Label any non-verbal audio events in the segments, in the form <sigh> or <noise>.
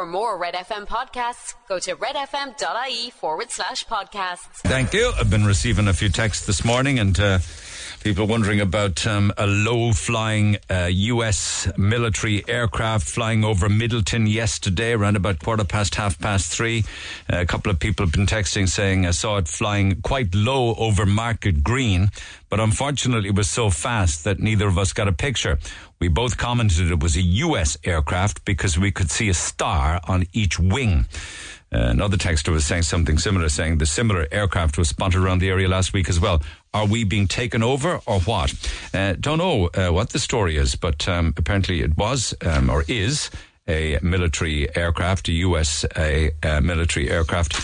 For more Red FM podcasts, go to redfm.ie forward slash podcasts. Thank you. I've been receiving a few texts this morning and uh, people wondering about um, a low flying uh, US military aircraft flying over Midleton yesterday around about quarter past half past three. Uh, a couple of people have been texting saying I saw it flying quite low over Market Green, but unfortunately it was so fast that neither of us got a picture. We both commented it was a US aircraft because we could see a star on each wing. Uh, another texter was saying something similar, saying the similar aircraft was spotted around the area last week as well. Are we being taken over or what? Uh, don't know uh, what the story is, but um, apparently it was um, or is a military aircraft, a US a, a military aircraft.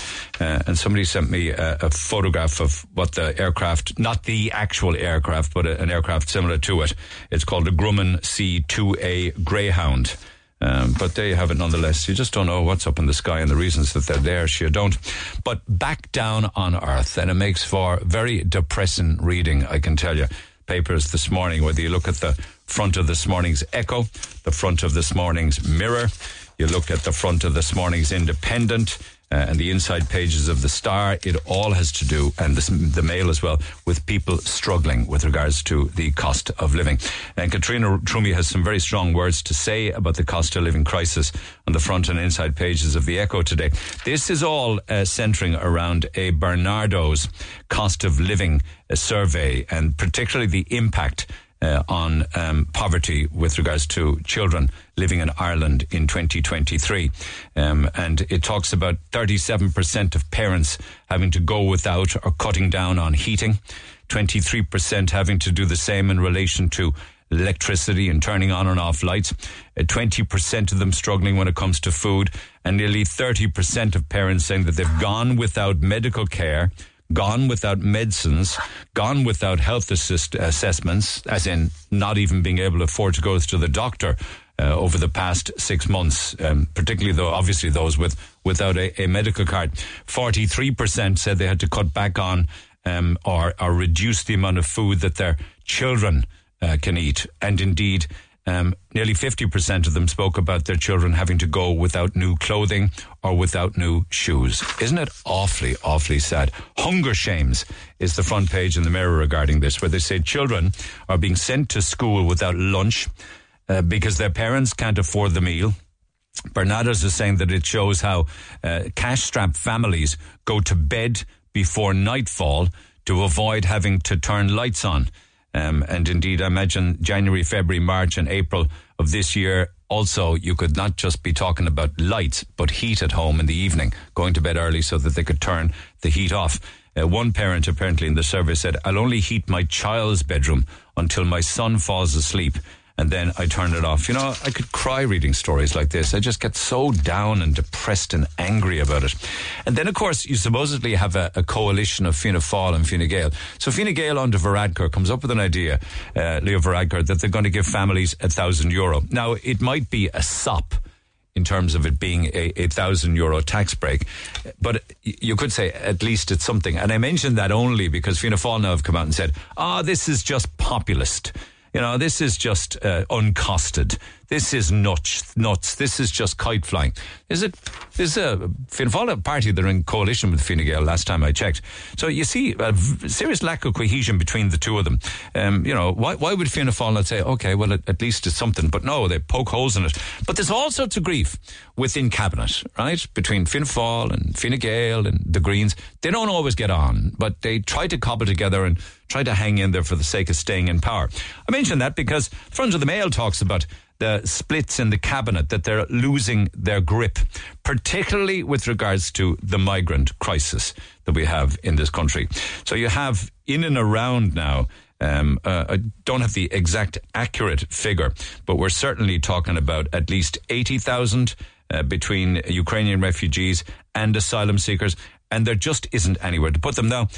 Uh, and somebody sent me a, a, photograph of what the aircraft, not the actual aircraft, but an aircraft similar to it. It's called a Grumman C2A Greyhound. Um, but there you have it nonetheless. You just don't know what's up in the sky and the reasons that they're there, Sure don't. But back down on Earth, and it makes for very depressing reading, I can tell you. Papers this morning, whether you look at the front of this morning's Echo, the front of this morning's Mirror, you look at the front of this morning's Independent, uh, and the inside pages of the Star, it all has to do, and this, the Mail as well, with people struggling with regards to the cost of living. And Katrina Twomey has some very strong words to say about the cost of living crisis on the front and inside pages of the Echo today. This is all uh, centering around a Barnardo's cost of living uh, survey, and particularly the impact uh, on um, poverty with regards to children living in Ireland in 2023. Um, and it talks about 37% of parents having to go without or cutting down on heating, 23% having to do the same in relation to electricity and turning on and off lights, uh, 20% of them struggling when it comes to food, and nearly 30% of parents saying that they've gone without medical care gone without medicines, gone without health assist- assessments, as in not even being able to afford to go to the doctor uh, over the past six months, um, particularly though obviously those with without a, a medical card. Forty three percent said they had to cut back on um, or or reduce the amount of food that their children uh, can eat, and indeed. Um, nearly 50% of them spoke about their children having to go without new clothing or without new shoes. Isn't it awfully, awfully sad? Hunger Shames is the front page in the Mirror regarding this, where they say children are being sent to school without lunch uh, because their parents can't afford the meal. Barnardo's is saying that it shows how uh, cash strapped families go to bed before nightfall to avoid having to turn lights on. Um, and indeed, I imagine January, February, March, and April of this year, also, you could not just be talking about lights, but heat at home in the evening, going to bed early so that they could turn the heat off. Uh, one parent apparently in the survey said, I'll only heat my child's bedroom until my son falls asleep and then I turn it off. You know, I could cry reading stories like this. I just get so down and depressed and angry about it. And then, of course, you supposedly have a, a coalition of Fianna Fáil and Fine Gael. So Fine Gael under Varadkar comes up with an idea, uh, Leo Varadkar, that they're going to give families a thousand euro. Now, it might be a sop in terms of it being a, a thousand euro tax break. But you could say at least it's something. And I mentioned that only because Fianna Fáil now have come out and said, ah, oh, this is just populist. You know, this is just uh, uncosted. This is nuts. Nuts. This is just kite flying. Is it? Is a Fianna Fáil party that are in coalition with Fine Gael last time I checked. So you see a serious lack of cohesion between the two of them. Um, you know, why, why would Fianna Fáil not say, okay, well, at, at, least it's something? But no, they poke holes in it. But there's all sorts of grief within cabinet, right? Between Fianna Fáil and Fine Gael and the Greens. They don't always get on, but they try to cobble together and try to hang in there for the sake of staying in power. I mention that because Front of the Mail talks about the splits in the cabinet, that they're losing their grip, particularly with regards to the migrant crisis that we have in this country. So you have in and around now. Um, uh, I don't have the exact accurate figure, but we're certainly talking about at least 80,000 uh, between Ukrainian refugees and asylum seekers, and there just isn't anywhere to put them. Now,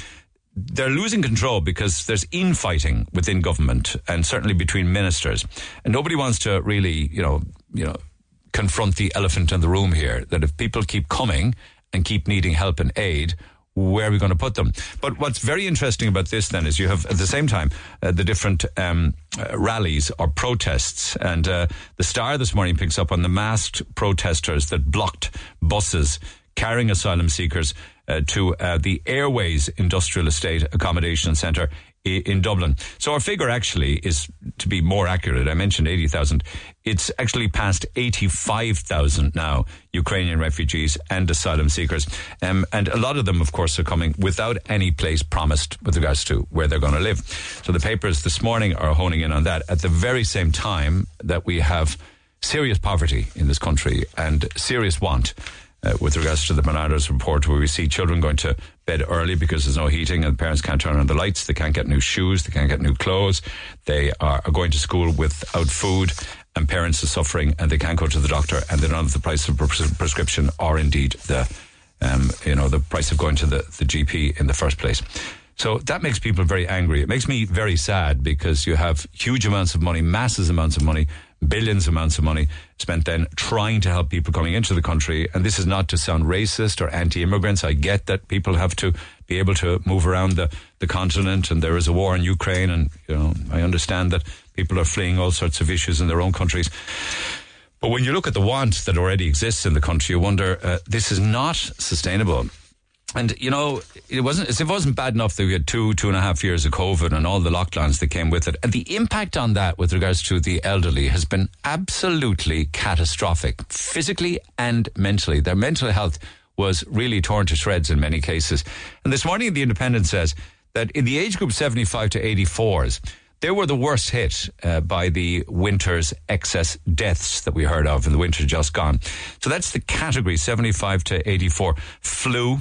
they're losing control because there's infighting within government and certainly between ministers, and nobody wants to really, you know, you know, confront the elephant in the room here. That if people keep coming and keep needing help and aid, where are we going to put them? But what's very interesting about this then is you have at the same time uh, the different um, uh, rallies or protests, and uh, the Star this morning picks up on the masked protesters that blocked buses carrying asylum seekers uh, to uh, the Airways Industrial Estate Accommodation Centre in Dublin. So our figure actually is, to be more accurate, I mentioned 80,000. It's actually past 85,000 now, Ukrainian refugees and asylum seekers. Um, and a lot of them, of course, are coming without any place promised with regards to where they're going to live. So the papers this morning are honing in on that at the very same time that we have serious poverty in this country and serious want uh, with regards to the Barnardo's report, where we see children going to bed early because there's no heating and parents can't turn on the lights. They can't get new shoes. They can't get new clothes. They are, are going to school without food and parents are suffering and they can't go to the doctor and they don't have the price of pres- prescription or indeed the, um, you know, the price of going to the, the GP in the first place. So that makes people very angry. It makes me very sad because you have huge amounts of money, massive amounts of money billions amounts of money spent then trying to help people coming into the country. And this is not to sound racist or anti-immigrants. I get that people have to be able to move around the, the continent and there is a war in Ukraine and, you know, I understand that people are fleeing all sorts of issues in their own countries. But when you look at the want that already exists in the country, you wonder, uh, this is not sustainable. And you know, it wasn't it wasn't bad enough that we had two two and a half years of COVID and all the lockdowns that came with it. And the impact on that, with regards to the elderly, has been absolutely catastrophic, physically and mentally. Their mental health was really torn to shreds in many cases. And this morning, the Independent says that in the age group seventy five to eighty fours. They were the worst hit uh, by the winter's excess deaths that we heard of in the winter just gone. So that's the category 75 to 84. Flu,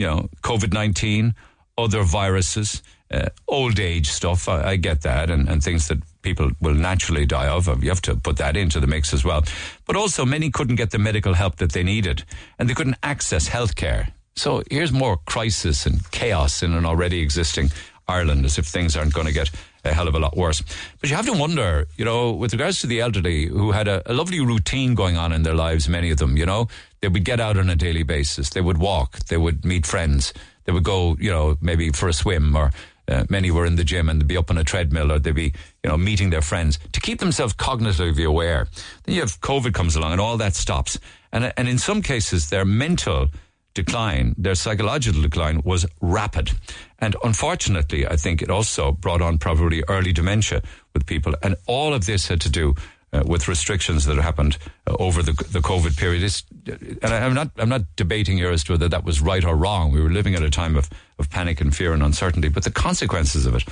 you know, COVID 19, other viruses, uh, old age stuff. I, I get that, and, and things that people will naturally die of. You have to put that into the mix as well. But also, many couldn't get the medical help that they needed, and they couldn't access healthcare. So here's more crisis and chaos in an already existing Ireland, as if things aren't going to get a hell of a lot worse. But you have to wonder, you know, with regards to the elderly who had a, a, lovely routine going on in their lives, many of them, you know, they would get out on a daily basis, they would walk, they would meet friends, they would go, you know, maybe for a swim or uh, many were in the gym and they'd be up on a treadmill or they'd be, you know, meeting their friends to keep themselves cognitively aware. Then you have COVID comes along and all that stops. And, and in some cases, their mental decline, their psychological decline was rapid. And unfortunately, I think it also brought on probably early dementia with people. And all of this had to do uh, with restrictions that happened uh, over the, the COVID period. It's, and I, am not, I'm not debating here as to whether that was right or wrong. We were living at a time of, of panic and fear and uncertainty, but the consequences of it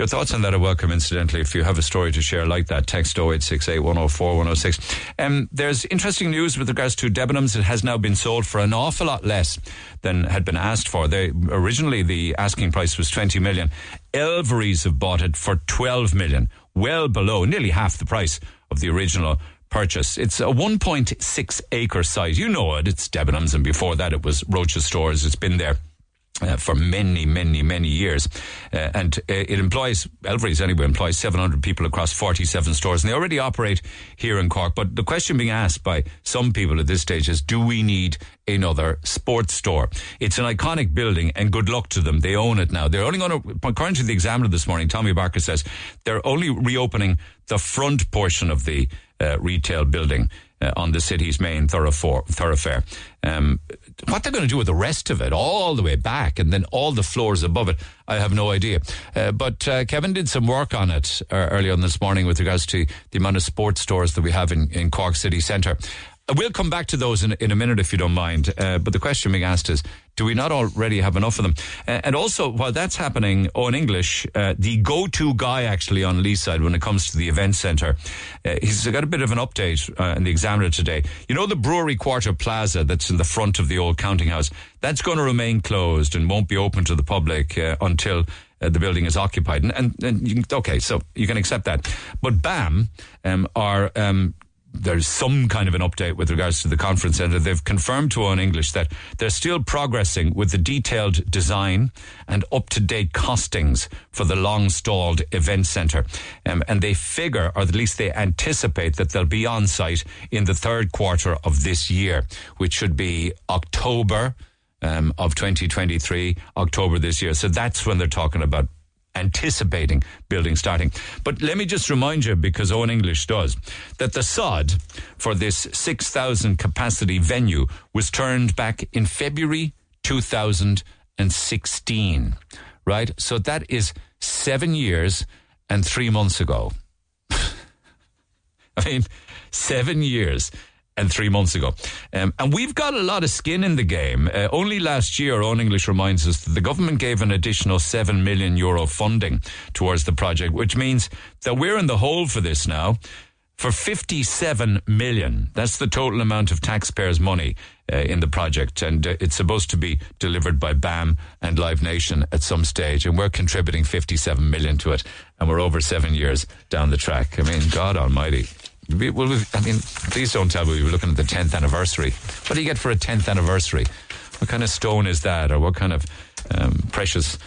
your thoughts on that are welcome, incidentally. If you have a story to share like that, text 0868 104 106. Um, there's interesting news with regards to Debenhams. It has now been sold for an awful lot less than had been asked for. They, originally, the asking price was 20 million. Elvery's have bought it for 12 million, well below, nearly half the price of the original purchase. It's a 1.6 acre site. You know it. It's Debenhams, and before that, it was Roche's Stores. It's been there uh, for many, many, many years. Uh, and uh, it employs, Elvery's anyway, employs 700 people across 47 stores. And they already operate here in Cork. But the question being asked by some people at this stage is, do we need another sports store? It's an iconic building and good luck to them. They own it now. They're only going to, according to the examiner this morning, Tommy Barker says, they're only reopening the front portion of the uh, retail building. Uh, on the city's main thoroughfare. Um, what they're going to do with the rest of it, all the way back, and then all the floors above it, I have no idea. Uh, but uh, Kevin did some work on it uh, early on this morning with regards to the amount of sports stores that we have in, in Cork City Centre. We'll come back to those in, in a minute if you don't mind. Uh, but the question being asked is, do we not already have enough of them? Uh, and also, while that's happening, Eoin English, uh, the go-to guy actually on Leeside when it comes to the event centre, uh, he's got a bit of an update uh, in the Examiner today. You know the Brewery Quarter Plaza that's in the front of the old counting house? That's going to remain closed and won't be open to the public uh, until uh, the building is occupied. And, and, and you, okay, so you can accept that. But BAM um, are um, there's some kind of an update with regards to the conference centre. They've confirmed to Eoin English that they're still progressing with the detailed design and up to date costings for the long stalled event centre. Um, and they figure, or at least they anticipate, that they'll be on site in the third quarter of this year, which should be October um, of 2023, October this year. So that's when they're talking about anticipating building starting. But let me just remind you, because Eoin English does, that the sod for this 6,000 capacity venue was turned back in February 2016. Right? So that is seven years and three months ago. <laughs> I mean, seven years and three months ago. Um, and we've got a lot of skin in the game. Uh, only last year, Eoin English reminds us that the government gave an additional 7 million euro funding towards the project, which means that we're in the hole for this now. For 57 million. That's the total amount of taxpayers' money uh, in the project. And uh, it's supposed to be delivered by BAM and Live Nation at some stage. And we're contributing 57 million to it. And we're over seven years down the track. I mean, God almighty. We, well, I mean, please don't tell me we were looking at the 10th anniversary. What do you get for a 10th anniversary? What kind of stone is that? Or what kind of um, precious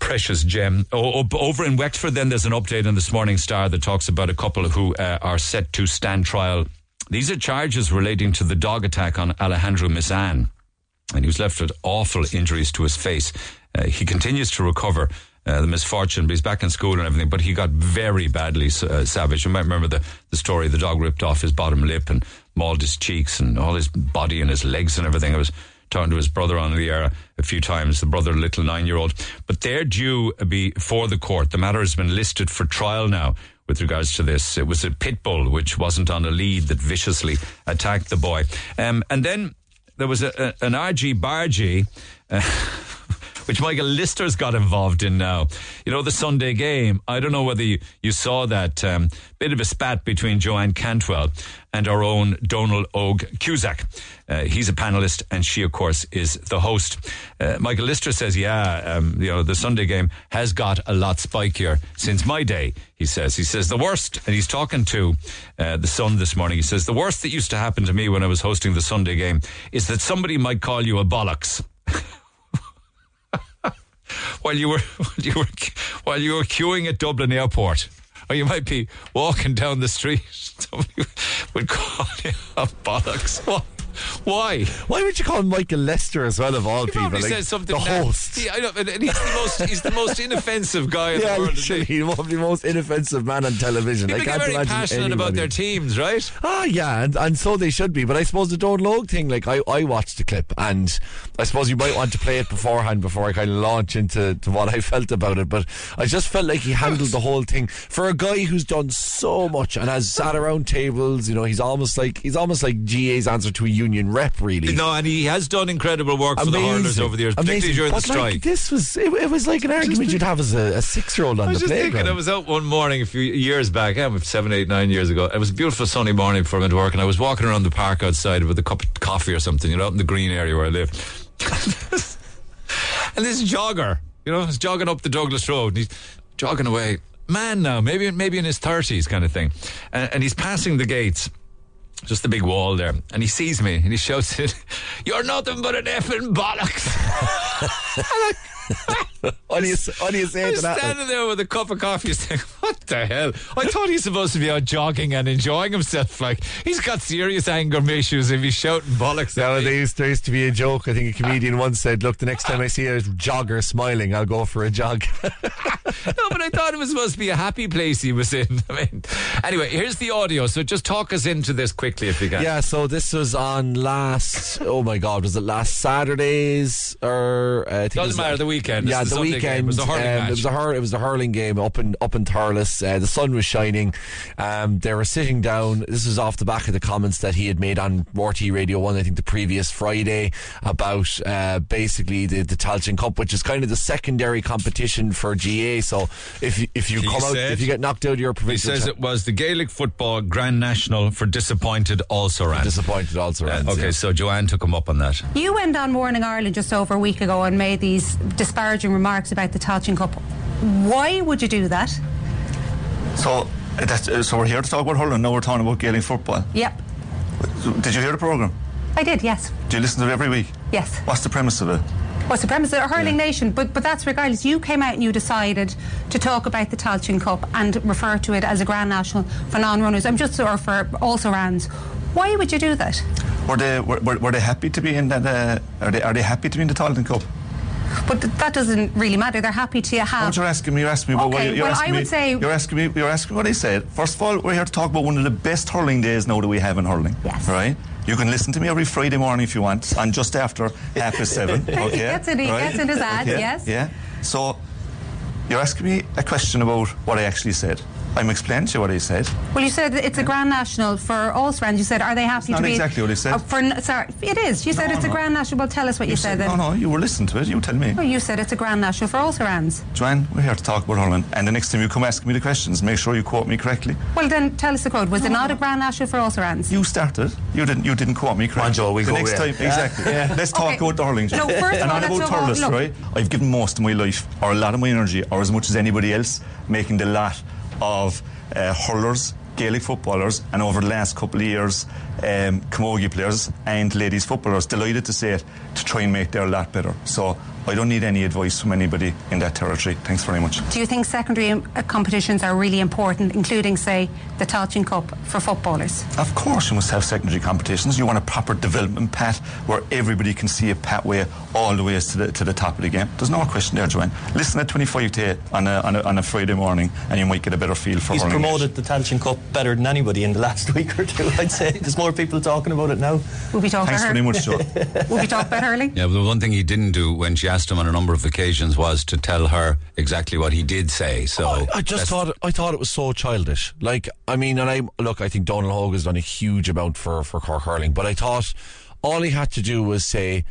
precious gem. Oh, over in Wexford, then there's an update in this morning Star that talks about a couple who uh, are set to stand trial. These are charges relating to the dog attack on Alejandro Mizsan, and he was left with awful injuries to his face. Uh, he continues to recover. Uh, the misfortune, but he's back in school and everything. But he got very badly uh, savage. You might remember the, the story. The dog ripped off his bottom lip and mauled his cheeks and all his body and his legs and everything. I was talking to his brother on the air a few times, the brother, little nine year old. But they're due before the court. The matter has been listed for trial now with regards to this. It was a pit bull which wasn't on a lead that viciously attacked the boy. Um, and then there was a, a, an RG Bargy. Uh, <laughs> which Michael Lyster's got involved in now. You know, the Sunday game. I don't know whether you, you saw that um, bit of a spat between Joanne Cantwell and our own Dónal Óg Cusack. Uh, he's a panelist, and she, of course, is the host. Uh, Michael Lyster says, "Yeah, um, you know, the Sunday game has got a lot spikier since my day." He says. He says the worst, and he's talking to uh, the Sun this morning. He says the worst that used to happen to me when I was hosting the Sunday game is that somebody might call you a bollocks. <laughs> while you were <laughs> while you were while you were queuing at Dublin Airport, or you might be walking down the street. <laughs> Somebody would call you a bollocks. What? Why? Why would you call him Michael Lyster as well of all He people? Like, says something. The host. Yeah, I know, and he's the most he's the most <laughs> inoffensive guy in Yeah, the world. literally, isn't he? he must be the most inoffensive man on television. People I get can't very imagine passionate about their teams, right? Ah, yeah, and, and so they should be. But I suppose the Dónal Óg thing, like I, I watched the clip, and I suppose you might want to play it beforehand before I kind of launch into to what I <laughs> felt about it. But I just felt like he handled the whole thing for a guy who's done so much and has sat around tables. You know, he's almost like he's almost like GAA's answer to a union rep, really. No, and he has done incredible work for the hurlers over the years, particularly Amazing. during the But, like, strike. this was it, it was like an argument you'd have as a, a six year old on I was the just playground. thinking, I was out one morning a few years back, yeah, seven, eight, nine years ago. It was a beautiful sunny morning before I went to work, and I was walking around the park outside with a cup of coffee or something, you know, out in the green area where I live. <laughs> and this jogger, you know, is jogging up the Douglas Road, and he's jogging away. Man now, maybe maybe in his thirties kind of thing. And, and he's passing the gates. Just the big wall there. And he sees me and he shouts it, You're nothing but an effing bollocks. <laughs> <laughs> what do you s- what do you say I'm standing there with a cup of coffee, saying, "What the hell?" I thought he's supposed to be out jogging and enjoying himself. Like he's got serious anger issues if he's shouting bollocks. No, at me. there used, there used to be a joke. I think a comedian once said, "Look, the next time I see a jogger smiling, I'll go for a jog." <laughs> no, but I thought it was supposed to be a happy place he was in. <laughs> I mean, anyway, here's the audio. So just talk us into this quickly if you can. yeah, so this was on last. Oh my God, was it last Saturday's or? Uh, I think it Doesn't matter, the weekend. Yeah, the the Sunday game. weekend. It was a hurling um, match. It was a hur- It was a hurling game up in up in Thurles. Uh, the sun was shining. Um, they were sitting down. This was off the back of the comments that he had made on RTÉ Radio One. I think the previous Friday about uh, basically the the Tailteann Cup, which is kind of the secondary competition for GAA. So if you, if you He come out, if you get knocked out of your He says cha- it was the Gaelic Football Grand National for disappointed also ran. disappointed also. Uh, okay, yeah. so Joanne took him up on that. You went on Morning Ireland just over a week ago and made these disparaging remarks about the Tailteann Cup. Why would you do that? So, that's, uh, so we're here to talk about hurling. Now we're talking about Gaelic football. Yep. Did you hear the program? I did, yes. Do you listen to it every week? Yes. What's the premise of it? What's the premise? A hurling nation, but but that's regardless. You came out and you decided to talk about the Tailteann Cup and refer to it as a Grand National for non-runners. I'm just or for also rans. Why would you do that? Were they were, were, were they happy to be in that? Uh, are they are they happy to be in the Tailteann Cup? But th- that doesn't really matter. They're happy to have. What you're asking me, you're asking me. about what Okay, you- you're well, asking I would me, say- you're asking me. You're asking what I said. First of all, we're here to talk about one of the best hurling days now that we have in hurling. Yes. Right. You can listen to me every Friday morning if you want, and just after half past seven. <laughs> Okay. gets it- he right? gets in his ad, Okay, yes. Yeah. So, you're asking me a question about what I actually said. I'm explaining to you what he said. Well, you said that it's a Grand National for all Ulster, you said, are they happy not to be? Not exactly what he said. Uh, for, sorry, it is. You said No, it's a. Grand National. Well, tell us what you, said. Then. No, no, you were listening to it. You tell me. Oh, you said it's a Grand National for all Ulsterans. Joanne, we're here to talk about hurling, and the next time you come asking me the questions, make sure you quote me correctly. Well, then tell us the quote. Was it not a Grand National for Ulsterans? You started. You didn't. You didn't quote me correctly. Joe, we the go next with time, it. exactly. Let's talk Okay. about the hurling. No, first of and all, on let's about go on- hurlers, look. right? I've given most of my life, or a lot of my energy, or as much as anybody else, making the lot of uh, hurlers, Gaelic footballers, and over the last couple of years, um, camogie players and ladies footballers. Delighted to say it to try and make their lot better. So I don't need any advice from anybody in that territory. Thanks very much. Do you think secondary um, uh, competitions are really important, including, say, the Tailteann Cup for footballers? Of course, you must have secondary competitions. You want a proper development path where everybody can see a pathway all the way to the to the top of the game. There's no question there, Joanne. Listen at 25 to 8 on a, on a, on a Friday morning, and you might get a better feel for He's hurling. promoted the Tailteann Cup better than anybody in the last <laughs> week or two, I'd say. There's more people talking about it now. We'll we talk Thanks <laughs> about very hurling? much, Joe. Will be talk about hurling? Yeah, but the one thing he didn't do when she asked him on a number of occasions was to tell her exactly what he did say. So I, I just thought I thought it was so childish. Like I mean, and I look, I think Dónal Óg has done a huge amount for for Cork hurling, but I thought all he had to do was say.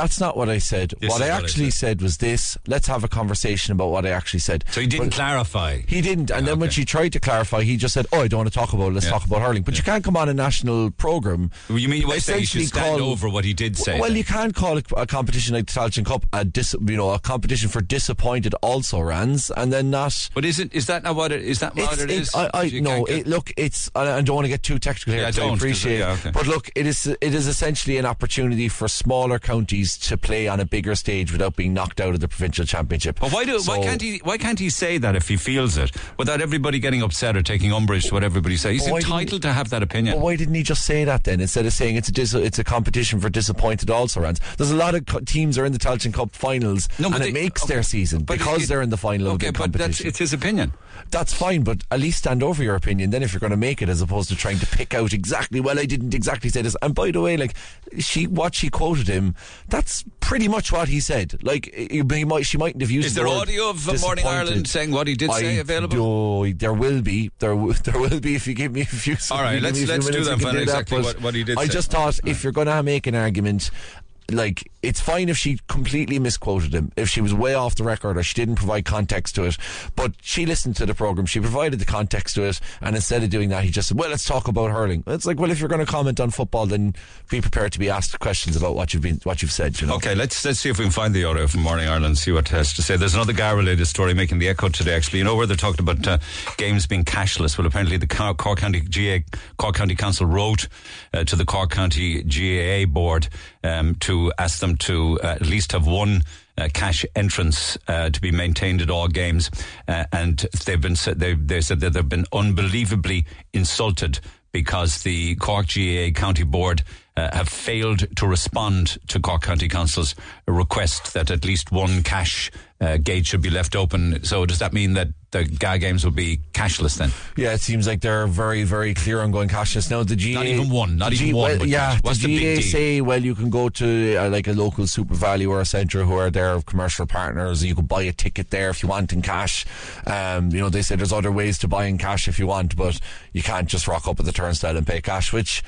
That's not what I said. This what I what I actually said." said. was this. Let's have a conversation about what I actually said. So he didn't But clarify. He didn't. And Yeah, then when she tried to clarify, he just said, Oh, I don't want to talk about it. Let's Yeah. talk about hurling. But you can't come on a national programme. You mean you might say you essentially should stand call- over what he did say? Well, then? you can't call a, a competition like the Tailteann Cup a dis, you know a competition for disappointed also rans, and then not. But is it is that not what it is? That what it it, is? I, I no. It, look, it's. I, I don't want to get too technical here. Yeah, I don't, 'cause, appreciate. yeah, okay. But look, it is. It is essentially an opportunity for smaller counties to play on a bigger stage without being knocked out of the provincial championship. But why do why can't he why can't he say that if he feels it without everybody getting upset or taking umbrage to what everybody says? He's entitled to have that opinion. But why didn't he just say that then instead of saying it's a dis- it's a competition for disappointed also rans? There's a lot of co- teams are in the Tailteann Cup finals No, and they- it makes okay, their season because it- they're in the final okay, of the but that's competition. it's his opinion. That's fine, but at least stand over your opinion then if you're going to make it, as opposed to trying to pick out exactly. Well, I didn't exactly say this. And by the way, like she, what she quoted him, that's pretty much what he said. Like he, might, she mightn't have used. Is the there audio of Morning. Ireland saying what he did say available? do- there will be. There, w- <laughs> there will be if you give me a few. All right, if you give let's- me a few let's do that we can and find do exactly but what- what he did I say. just thought if you're going to make an argument. Like it's fine if she completely misquoted him, if she was way off the record or she didn't provide context to it. But she listened to the program, she provided the context to it, and instead of doing that, he just said, "Well, let's talk about hurling." It's like, well, if you're going to comment on football, then be prepared to be asked questions about what you've been, what you've said. You know. Okay, let's let's see if we can find the audio from Morning Ireland and see what has to say. There's another Gar-related story making the echo today. Actually, you know where they're talking about uh, games being cashless. Well, apparently the Cork County GAA Cork County Council wrote uh, to the Cork County GAA board um, to ask them to uh, at least have one. Uh, cash entrance uh, to be maintained at all games, uh, and they've been they they said that they've been unbelievably insulted because the Cork GAA County Board uh, have failed to respond to Cork County Council's request that at least one cash uh, gate should be left open. So does that mean that the GAA games will be cashless then? Yeah, it seems like they're very, very clear on going cashless now. The GAA, Not even one, not even G- one Well, yeah. What's the the GAA say, well, you can go to uh, like a local SuperValu or a Centra who are their commercial partners. You could buy a ticket there if you want in cash. Um, you know, they say there's other ways to buy in cash if you want, but you can't just rock up at the turnstile and pay cash. Which,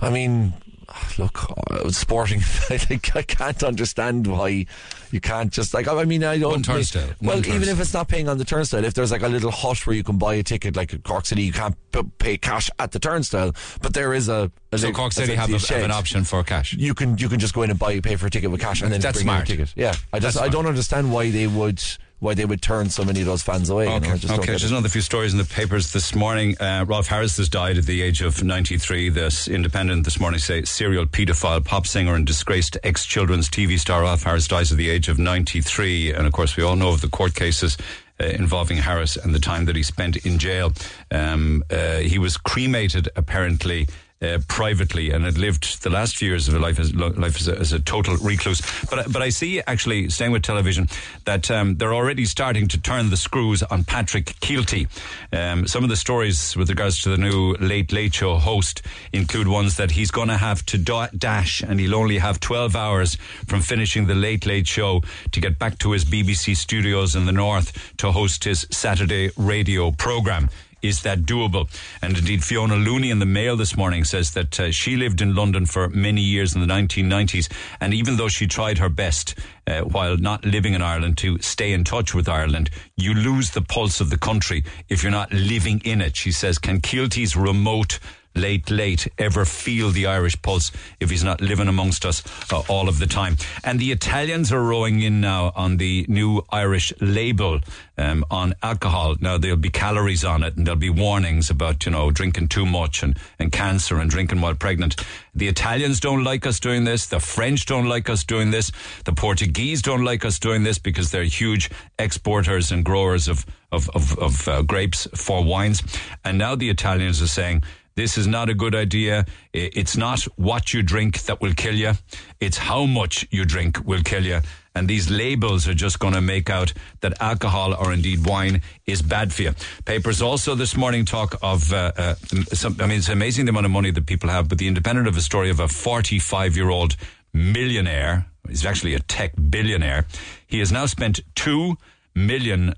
I mean. <sighs> Look, uh, sporting. <laughs> like, I can't understand why you can't just like. I mean, I don't. One turnstile, one Well, even turnstile. if it's not paying on the turnstile, if there's like a little hut where you can buy a ticket, like at Cork City, you can't p- pay cash at the turnstile, but there is a. a So Cork City have, a, have an option for cash. You can you can just go in and buy pay for a ticket with cash and then That's bring in smart. your ticket. Yeah, I just That's I don't smart. understand why they would why they would turn so many of those fans away. you know, just okay. There's another few stories in the papers this morning. Uh, Rolf Harris has died at the age of 93. The Independent this morning say serial paedophile, pop singer, and disgraced ex-children's TV star Rolf Harris dies at the age of 93. And of course, we all know of the court cases. Uh, involving Harris and the time that he spent in jail. Um, uh, he was cremated apparently uh, privately and had lived the last few years of her life as, life as, a, as a total recluse. But but I see actually staying with television that um, they're already starting to turn the screws on Patrick Kielty. Um, some of the stories with regards to the new Late Late Show host include ones that he's going to have to da- dash and he'll only have 12 hours from finishing the Late Late Show to get back to his BBC studios in the north to host his Saturday radio program. Is that doable? And indeed, Fiona Looney in the Mail this morning says that uh, she lived in London for many years in the 1990s, and even though she tried her best uh, while not living in Ireland to stay in touch with Ireland, you lose the pulse of the country if you're not living in it. She says, can Kielty's remote late, late ever feel the Irish pulse if he's not living amongst us uh, all of the time. And the Italians are rowing in now on the new Irish label um, on alcohol. Now there'll be calories on it and there'll be warnings about, you know, drinking too much and, and cancer and drinking while pregnant. The Italians don't like us doing this. The French don't like us doing this. The Portuguese don't like us doing this because they're huge exporters and growers of, of, of, of uh, grapes for wines. And now the Italians are saying, this is not a good idea. It's not what you drink that will kill you. It's how much you drink will kill you. And these labels are just going to make out that alcohol or indeed wine is bad for you. Papers also this morning talk of, uh, uh, some, I mean, it's amazing the amount of money that people have, but the Independent of a story of a 45 year old millionaire. He's actually a tech billionaire. He has now spent $2 million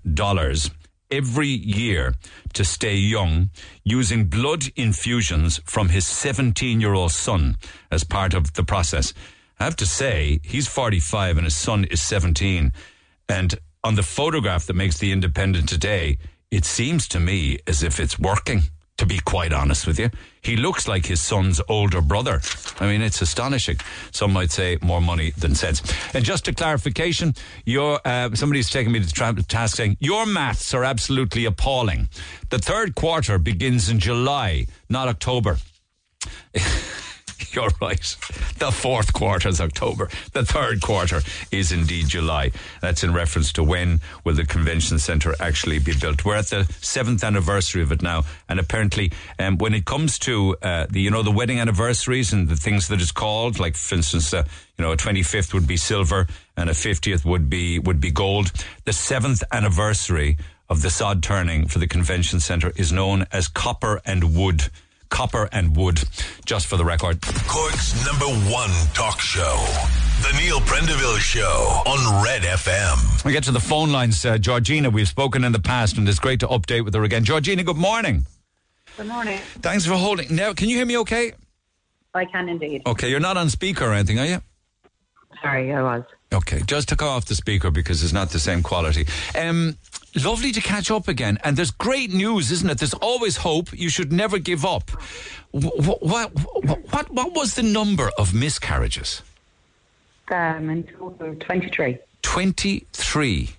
every year to stay young using blood infusions from his 17 year old son as part of the process. I have to say, he's 45 and his son is 17. And on the photograph that makes the Independent today, it seems to me as if it's working to be quite honest with you. He looks like his son's older brother. I mean, it's astonishing. Some might say more money than sense. And just a clarification, your uh, somebody's taking me to tra- task saying your maths are absolutely appalling. The third quarter begins in July, not October. <laughs> <laughs> You're right. The fourth quarter is October. The third quarter is indeed July. That's in reference to when will the convention centre actually be built. We're at the seventh anniversary of it now, and apparently, um, when it comes to uh, the you know the wedding anniversaries and the things that it's called, like for instance, uh, you know, a twenty fifth would be silver and a fiftieth would be would be gold. The seventh anniversary of the sod turning for the convention centre is known as copper and wood copper and wood, just for the record. Cork's number one talk show. The Neil Prendeville Show on Red FM. We get to the phone lines. Uh, Georgina, we've spoken in the past, and it's great to update with her again. Georgina, good morning. Good morning. Thanks for holding. Now, can you hear me okay? I can indeed. Okay, you're not on speaker or anything, are you? Sorry, I was. Okay, just took off the speaker because it's not the same quality. Um, lovely to catch up again. And there's great news, isn't it? There's always hope. You should never give up. What, what, what, what was the number of miscarriages? Um, in total, 23. 23.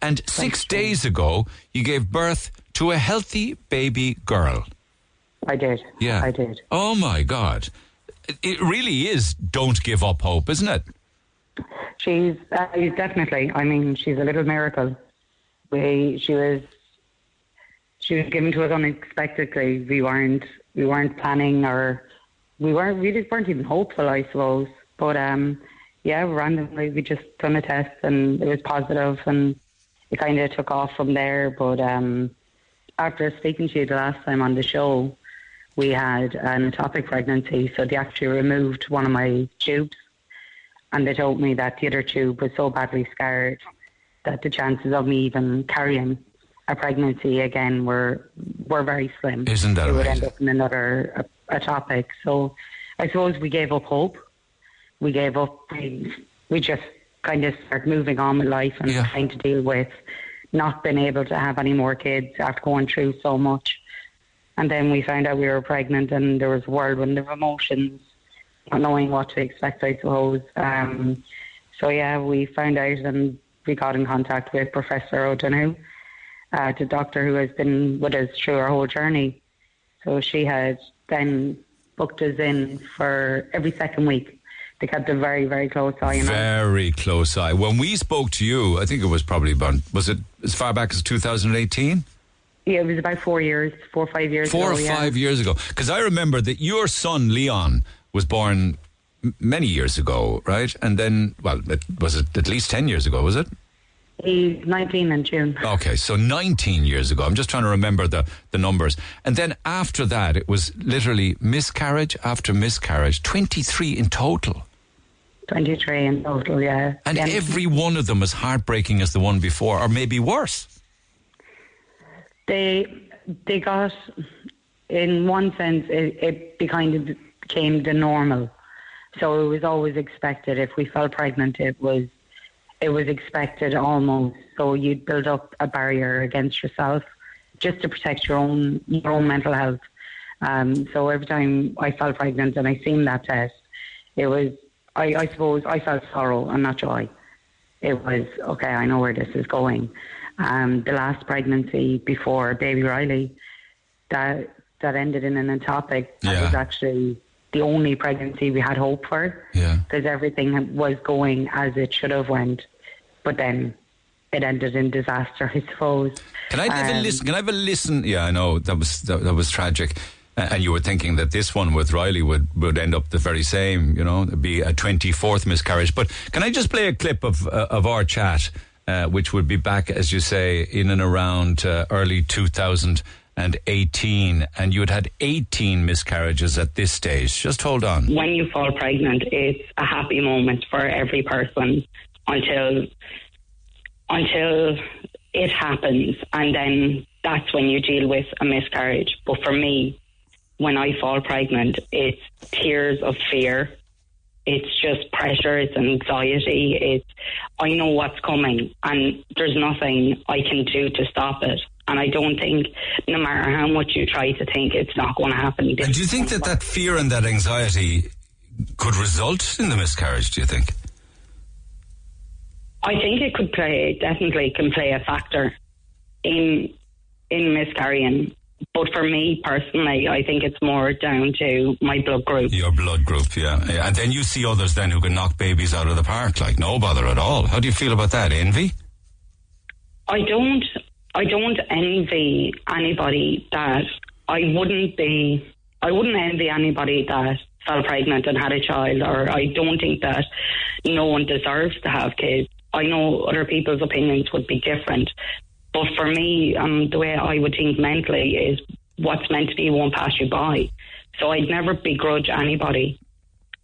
And six days ago, you gave birth to a healthy baby girl. I did. Yeah. I did. Oh my God. It really is don't give up hope, isn't it? She's, uh, definitely, I mean, she's a little miracle. We, she was, she was given to us unexpectedly. We weren't, we weren't planning or we weren't, we just weren't even hopeful, I suppose. But, um, yeah, randomly we just done a test and it was positive and it kind of took off from there. But, um, after speaking to you the last time on the show, we had an ectopic pregnancy, so they actually removed one of my tubes, and they told me that the other tube was so badly scarred that the chances of me even carrying a pregnancy again were were very slim. Isn't that it would end up in another ectopic. So I suppose we gave up hope. We gave up. We, we just kind of started moving on with life and Yeah. trying to deal with not being able to have any more kids after going through so much. And then we found out we were pregnant, and there was a whirlwind of emotions, not knowing what to expect, I suppose. Um, so, yeah, we found out and we got in contact with Professor O'Donoghue, uh, the doctor who has been with us through our whole journey. So, she had then booked us in for every second week. They kept a very, very close eye on us. Very close eye. When we spoke to you, I think it was probably about, was it as far back as 2018? Yeah, it was about four years, four or five years Four ago. or yeah. five years ago. Because I remember that your son, Leon, was born many years ago, right? And then, well, it, was it at least 10 years ago, was it? He's 19 in June. Okay, so 19 years ago. I'm just trying to remember the, the numbers. And then after that, it was literally miscarriage after miscarriage, 23 in total. 23 in total, yeah. And Yeah. every one of them as heartbreaking as the one before, or maybe worse. they they got in one sense it, it be- kind of became the normal so it was always expected if we fell pregnant it was it was expected almost so you'd build up a barrier against yourself just to protect your own your own mental health um, so every time I fell pregnant and I seen that test it was I, I suppose I felt sorrow and not joy it was okay. I know where this is going. Um, the last pregnancy before baby Riley, that that ended in an ectopic. That Yeah. was actually the only pregnancy we had hope for. Yeah. because everything was going as it should have went, but then it ended in disaster. <laughs> I suppose. Can I have a Um, listen? Can I have a listen? Yeah, I know that was that, that was tragic, Uh, and you were thinking that this one with Riley would would end up the very same. You know, be a twenty fourth miscarriage. But can I just play a clip of uh, of our chat, uh, which would be back, as you say, in and around uh, early two thousand and eighteen, and you had had eighteen miscarriages at this stage. Just hold on. when you fall pregnant, it's a happy moment for every person until until it happens, and then that's when you deal with a miscarriage. But for me, when I fall pregnant, it's tears of fear. It's just pressure. It's anxiety. It's I know what's coming, and there's nothing I can do to stop it. And I don't think, no matter how much you try to think, it's not going to happen. And do you think that that fear and that anxiety could result in the miscarriage? Do you think? I think it could play definitely can play a factor in in miscarrying. But for me personally, I think it's more down to my blood group. Your blood group, yeah. yeah. And then you see others then who can knock babies out of the park, like no bother at all. How do you feel about that? Envy? I don't I don't envy anybody that I wouldn't be I wouldn't envy anybody that fell pregnant and had a child or I don't think that no one deserves to have kids. I know other people's opinions would be different. But for me, um, the way I would think mentally is what's meant to be won't pass you by. So I'd never begrudge anybody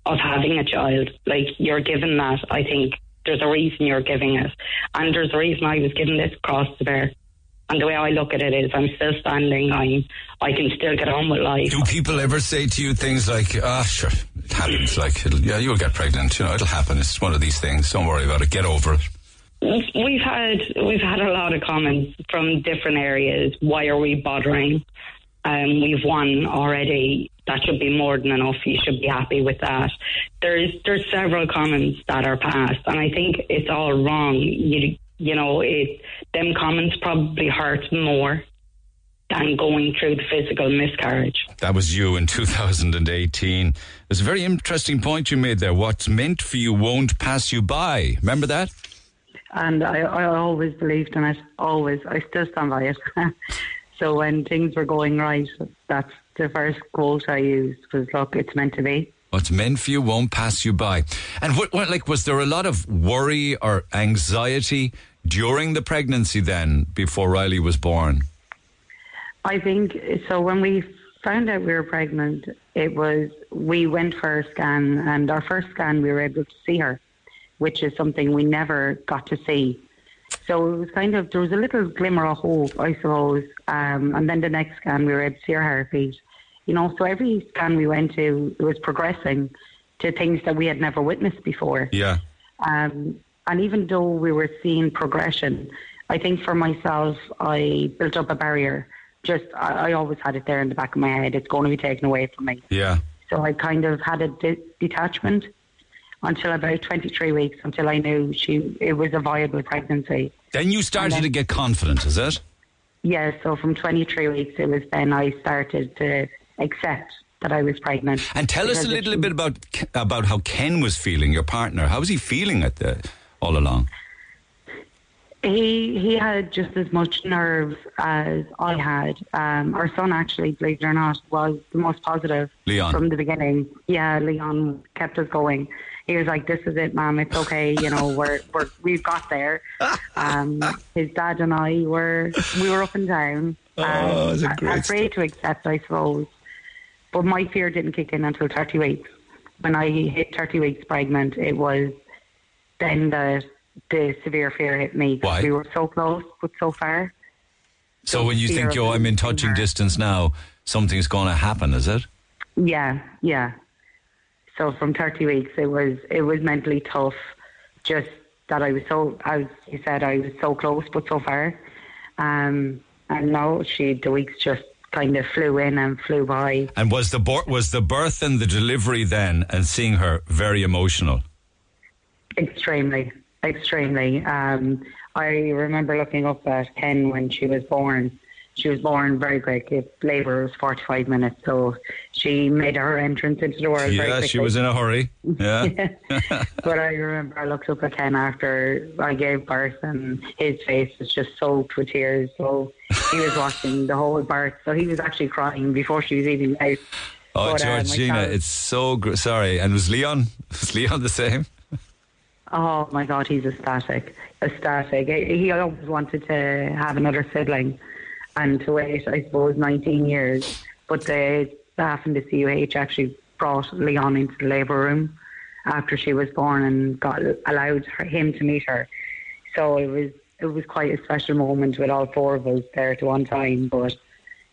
of having a child. Like you're given that, I think there's a reason you're giving it, and there's a reason I was given this cross to bear. And the way I look at it is, I'm still standing. I'm, I can still get on with life. Do people ever say to you things like, ah, sure, it happens. Like, it'll, yeah, you'll get pregnant. You know, it'll happen. It's one of these things. Don't worry about it. Get over it. We've had we've had a lot of comments from different areas. Why are we bothering? Um, we've won already. That should be more than enough. You should be happy with that. There's there's several comments that are passed, and I think it's all wrong. You you know it. Them comments probably hurt more than going through the physical miscarriage. That was you in <laughs> 2018. It's a very interesting point you made there. What's meant for you won't pass you by. Remember that? and I, I always believed in it. Always, I still stand by it. <laughs> so when things were going right, that's the first quote I used was, "Look, it's meant to be." What's meant for you won't pass you by. And what, what, like, was there a lot of worry or anxiety during the pregnancy then, before Riley was born? I think so. When we found out we were pregnant, it was we went for a scan, and our first scan we were able to see her, which is something we never got to see. So it was kind of there was a little glimmer of hope, I suppose. Um, and then the next scan we were able to see her heartbeat. You know, so every scan we went to, it was progressing to things that we had never witnessed before. Yeah. Um, and even though we were seeing progression, I think for myself, I built up a barrier. Just, I, I always had it there in the back of my head. It's going to be taken away from me. Yeah. So I kind of had a de- detachment until about 23 weeks, until I knew she it was a viable pregnancy. Then you started then- to get confident, is it? Yeah, so from 23 weeks, it was then I started to accept that I was pregnant. And tell us a little it- bit about about how Ken was feeling, your partner. How was he feeling at the all along? He he had just as much nerve as I had. Um, our son actually, believe it or not, was the most positive Leon. from the beginning. Yeah, Leon kept us going. He was like, "This is it, mom. It's okay. You know, <laughs> we're we're we've got there." Um, his dad and I were we were up and down. Oh, um, great afraid to accept, I suppose. But my fear didn't kick in until 30 weeks. When I hit 30 weeks pregnant, it was then the the severe fear hit me. Why? We were so close, but so far. So when you think, yo, I'm in touching distance now, something's going to happen, is it? Yeah, yeah. So from 30 weeks, it was it was mentally tough. Just that I was so, as you said, I was so close, but so far. Um, and now she the weeks just kind of flew in and flew by. And was the was the birth and the delivery then, and seeing her very emotional? Extremely, extremely. Um, I remember looking up at Ken when she was born. She was born very quick. If labour was forty-five minutes, so she made her entrance into the world. very Yeah, quickly. she was in a hurry. <laughs> Yeah. <laughs> but I remember I looked up at Ken after I gave birth, and his face was just soaked with tears. So he was <laughs> watching the whole birth. So he was actually crying before she was even out. Oh, But, uh, Georgina, it's so gr- sorry. And was Leon? Was Leon the same? Oh my God, he's ecstatic, ecstatic. He always wanted to have another sibling, and to wait, I suppose, 19 years. But the staff in the CUH actually brought Leon into the labour room after she was born and got allowed her, him to meet her. So it was it was quite a special moment with all four of us there at one time. But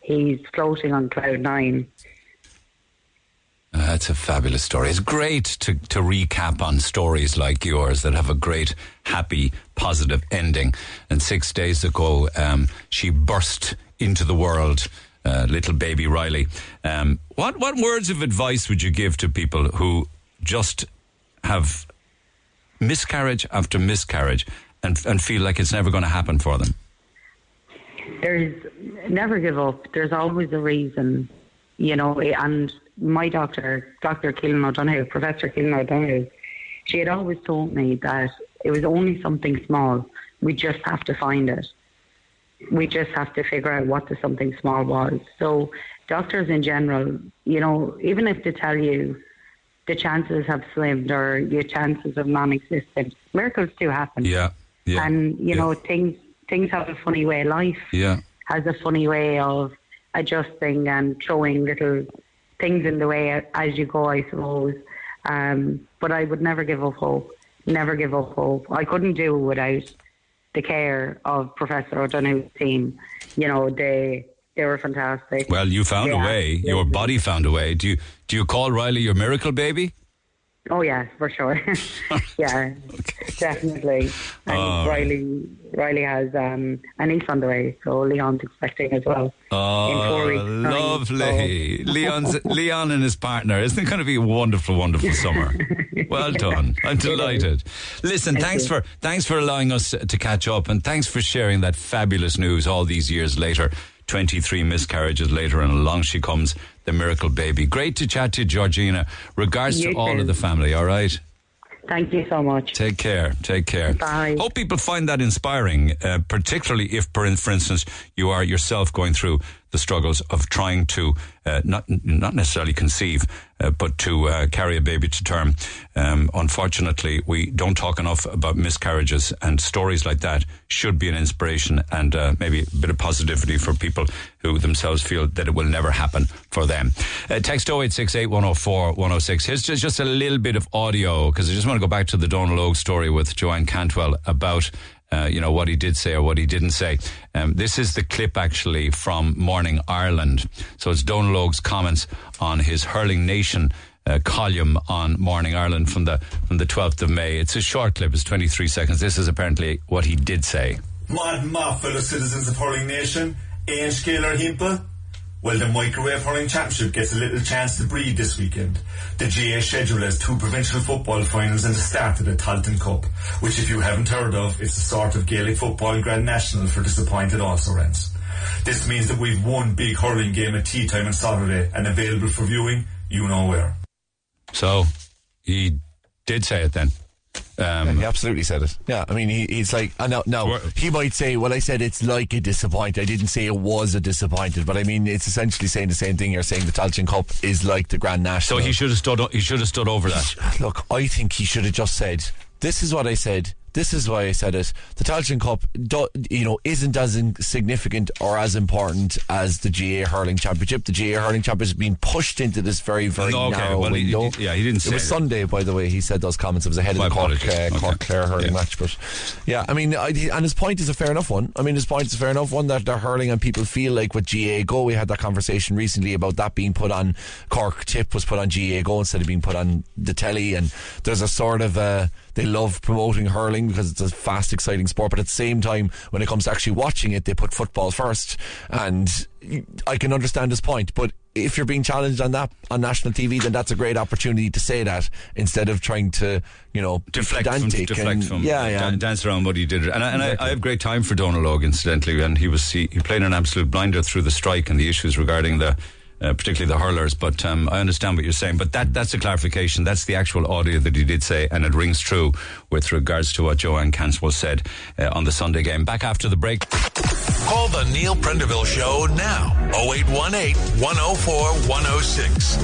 he's floating on cloud nine. That's a fabulous story. It's great to, to recap on stories like yours that have a great, happy, positive ending. And six days ago, um, she burst into the world, uh, little baby Riley. Um, what, what words of advice would you give to people who just have miscarriage after miscarriage and, and feel like it's never going to happen for them? there's never give up. There's always a reason, you know. And my doctor, Dr. Keelin O'Donoghue, Professor Keelin O'Donoghue, she had always told me that it was only something small. We just have to find it. We just have to figure out what the something small was. So doctors in general, you know, even if they tell you the chances have slimmed or your chances of non-existent, miracles do happen. Yeah. Yeah. And you yeah. know, things things have a funny way. Life Yeah. has a funny way of adjusting and throwing little things in the way as you go, I suppose. Um, but I would never give up hope. Never give up hope. I couldn't do it without the care of Professor O'Donoghue's team. You know, they they were fantastic. Well, you found a way. Your body found a way. Do you do you call Riley your miracle baby? Oh yeah, for sure. <laughs> yeah, <laughs> definitely. And right. Riley Riley has um, a niece on the way, so Leon's expecting as well. Oh, lovely. so- <laughs> Leon's Leon and his partner. Isn't it going to be a wonderful, wonderful summer? Well done. I'm delighted. Listen, thanks you. for thanks for allowing us to catch up, and thanks for sharing that fabulous news all these years later. 23 miscarriages later, and along she comes, the miracle baby. Great to chat to you, Georgina. Regards You to all of the family, all right? Thank you so much. Take care. Take care. Bye. Hope people find that inspiring, uh, particularly if, for instance, you are yourself going through the struggles of trying to uh, not not necessarily conceive, uh, but to uh, carry a baby to term. Um, unfortunately, we don't talk enough about miscarriages, and stories like that should be an inspiration and uh, maybe a bit of positivity for people who themselves feel that it will never happen for them. Uh, text 0868 104 106. Here's just, just a little bit of audio because I just want to go back to the Dónal Óg story with Joanne Cantwell about. Uh, you know what he did say or what he didn't say. Um, this is the clip actually from Morning Ireland. So it's Dónal Óg's comments on his Hurling Nation uh, column on Morning Ireland from the from the 12th of May. It's a short clip. It's 23 seconds. This is apparently what he did say. Mod ma fellow citizens of Hurling Nation, Ian Scaler Himpa. Well, the Microwave Hurling Championship gets a little chance to breathe this weekend. The GAA schedule has two provincial football finals and the start of the Tailteann Cup, which if you haven't heard of, is a sort of Gaelic football Grand National for disappointed also rents. This means that we've one big hurling game at tea time on Saturday and available for viewing, you know where. So he did say it then. Um, he absolutely said it. Yeah, I mean, he, he's like, I know, no, Well- he might say, well, I said it's like a disappointment. I didn't say it was a disappointed, but I mean, it's essentially saying the same thing. You're saying the Tailteann Cup is like the Grand National. so he should have stood. He should have stood over that. Look, I think he should have just said, "This is what I said. This is why I said it." The Tailteann Cup, do, you know, isn't as significant or as important as the GAA Hurling Championship. The GAA Hurling Championship has been pushed into this very, very No, okay, narrow well, window. he- yeah, he didn't say It was. Sunday, by the way. He said those comments. It was ahead of My the Cork, uh, Okay. Cork Clare hurling Yeah. match. But yeah, I mean, I, and his point is a fair enough one. I mean, his point is a fair enough one that they're hurling and people feel like with GAA Go, we had that conversation recently about that being put on Cork Tip was put on GAA Go instead of being put on the telly. And there's a sort of uh, they love promoting hurling because it's a fast, exciting sport. But at the same time, when it comes to actually watching it, they put football first. And I can understand his point, but if you're being challenged on that on national TV, then that's a great opportunity to say that instead of trying to, you know, deflect from, deflect and- from yeah, yeah. dan- dance around what he did. And, I, and Exactly. I, I have great time for Dónal Óg, incidentally, and he was he, he played an absolute blinder through the strike and the issues regarding the. Uh, particularly the hurlers, but um, I understand what you're saying. But that that's a clarification. That's the actual audio that he did say, and it rings true with regards to what Joanne Cantwell said uh, on the Sunday game. Back after the break. Call the Neil Prendeville Show now. 0818 104 106.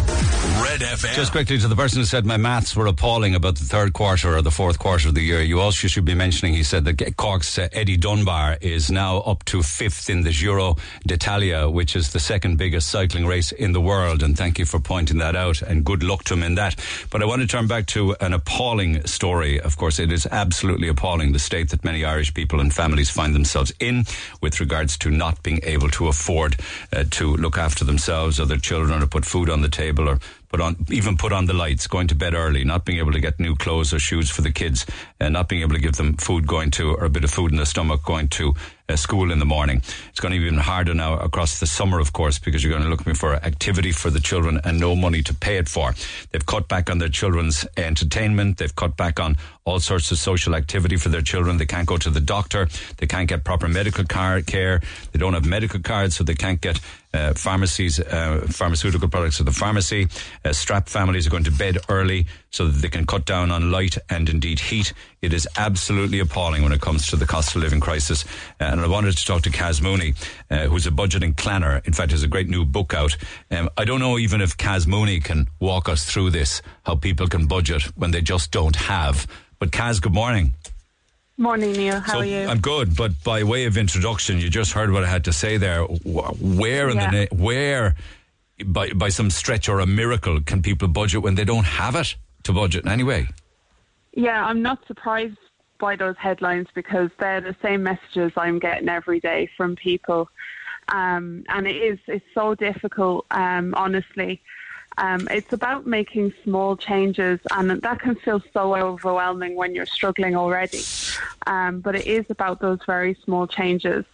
Red FM. Just quickly to the person who said my maths were appalling about the third quarter or the fourth quarter of the year. You also should be mentioning. He said that Cork's uh, Eddie Dunbar is now up to fifth in the Giro d'Italia, which is the second biggest cycling race in the world. And thank you for pointing that out. And good luck to him in that. But I want to turn back to an appalling story. Of course, it is absolutely appalling the state that many Irish people and families find themselves in with regards to not being able to afford uh, to look after themselves or their children or put food on the table or put on even put on the lights, going to bed early, not being able to get new clothes or shoes for the kids, and not being able to give them food going to or a bit of food in the stomach going to uh, school in the morning. It's going to be even harder now across the summer, of course, because you're going to look for activity for the children and no money to pay it for. They've cut back on their children's entertainment. They've cut back on all sorts of social activity for their children. They can't go to the doctor. They can't get proper medical car- care. They don't have medical cards, so they can't get uh, pharmacies, uh, pharmaceutical products at the pharmacy. Uh, strapped families are going to bed early so that they can cut down on light and indeed heat. It is absolutely appalling when it comes to the cost of living crisis. Uh, and I wanted to talk to Kaz Mooney, uh, who's a budgeting planner. In fact, has a great new book out. Um, I don't know even if Kaz Mooney can walk us through this, how people can budget when they just don't have. But Kaz, good morning. Morning, Neil. How so are you? I'm good, but by way of introduction, you just heard what I had to say there. Where in Yeah. the na- where by by some stretch or a miracle can people budget when they don't have it to budget anyway? yeah, I'm not surprised by those headlines because they're the same messages I'm getting every day from people, um, and it is it's so difficult. Um, honestly, um, it's about making small changes, and that can feel so overwhelming when you're struggling already. Um, but it is about those very small changes.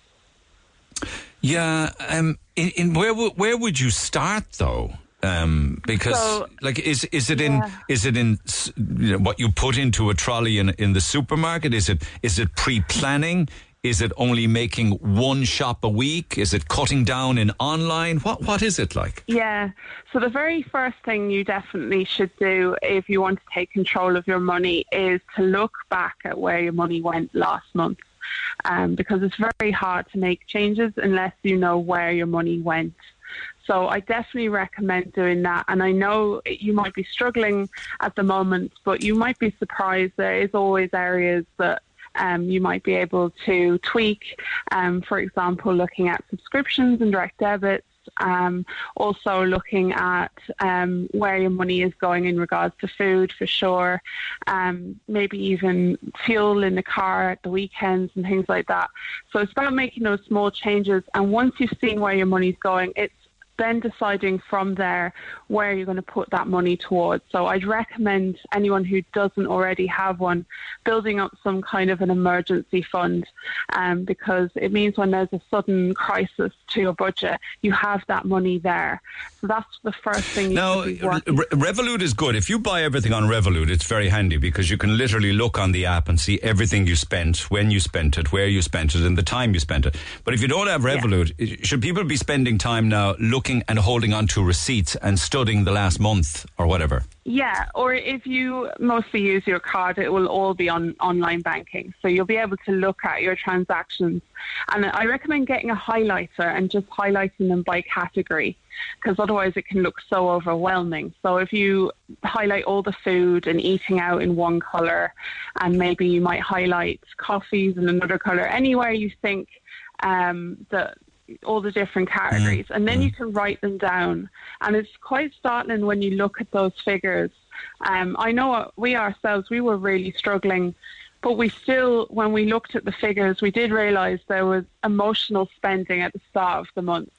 Yeah, um, in, in where w- where would you start though? Um, because So- like is is it in Yeah. is it in you know, what you put into a trolley in in the supermarket? Is it is it pre planning? Is it only making one shop a week? Is it cutting down in online? What what is it like? Yeah. So the very first thing you definitely should do if you want to take control of your money is to look back at where your money went last month. Um, because it's very hard to make changes unless you know where your money went. So I definitely recommend doing that. And I know you might be struggling at the moment, but you might be surprised. There is always areas that um, you might be able to tweak. Um, for example, looking at subscriptions and direct debits. Um, also looking at um, where your money is going in regards to food for sure. Um, maybe even fuel in the car at the weekends and things like that. So it's about making those small changes. And once you've seen where your money's going, it's then deciding from there where you're going to put that money towards. So I'd recommend anyone who doesn't already have one building up some kind of an emergency fund um, because it means when there's a sudden crisis to your budget, you have that money there. So that's the first thing you Now, should be working Re- Revolut is good. If you buy everything on Revolut, it's very handy because you can literally look on the app and see everything you spent, when you spent it, where you spent it, and the time you spent it. But if you don't have Revolut, i- should people be spending time now looking looking and holding on to receipts and studying the last month or whatever. Yeah, or if you mostly use your card, it will all be on online banking. So you'll be able to look at your transactions. And I recommend getting a highlighter and just highlighting them by category because otherwise it can look so overwhelming. So if you highlight all the food and eating out in one color, and maybe you might highlight coffees in another color, anywhere you think um, that all the different categories, and then you can write them down. And it's quite startling when you look at those figures. Um, I know we ourselves we were really struggling, but we still, when we looked at the figures, we did realise there was emotional spending at the start of the month,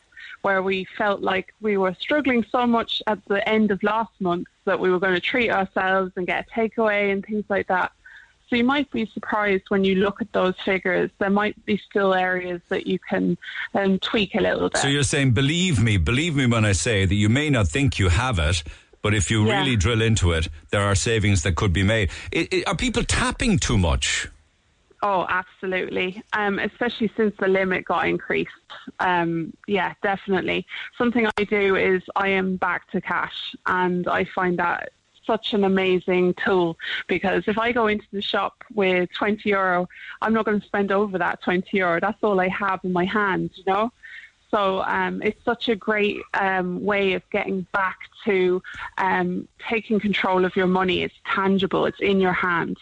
where we felt like we were struggling so much at the end of last month that we were going to treat ourselves and get a takeaway and things like that. So you might be surprised when you look at those figures. There might be still areas that you can um, tweak a little bit. So you're saying, believe me, believe me when I say that you may not think you have it, but if you Yeah. really drill into it, there are savings that could be made. I I are people tapping too much? Oh, absolutely. Um, especially since the limit got increased. Um, yeah, definitely. Something I do is I am back to cash, and I find that such an amazing tool because if I go into the shop with 20 euro, I'm not going to spend over that 20 euro. That's all I have in my hand, you know? So um, it's such a great um, way of getting back to um, taking control of your money. It's tangible. It's in your hand.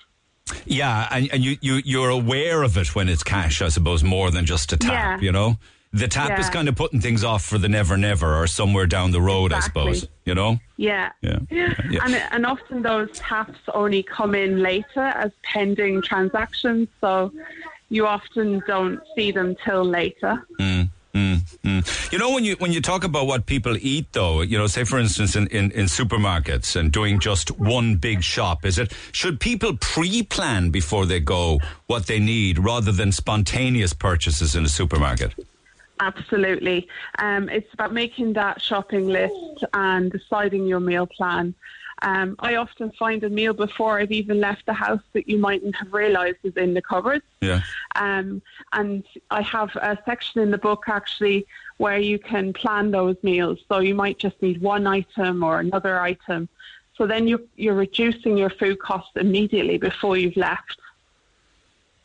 Yeah, and, and you, you, you're aware of it when it's cash, I suppose, more than just a tap, Yeah. you know? The tap is kind of putting things off for the never, never or somewhere down the road, Exactly. I suppose, you know? Yeah. Yeah. <laughs> Yeah. And, and often those taps only come in later as pending transactions, so you often don't see them till later. Mm, mm, mm. You know, when you when you talk about what people eat, though, you know, say for instance in, in, in supermarkets and doing just one big shop, is it should people pre-plan before they go what they need rather than spontaneous purchases in a supermarket? Absolutely. Um, it's about making that shopping list and deciding your meal plan. Um, I often find a meal before I've even left the house that you mightn't have realised is in the cupboards. Yeah. Um, and I have a section in the book actually where you can plan those meals. So you might just need one item or another item. So then you're, you're reducing your food costs immediately before you've left.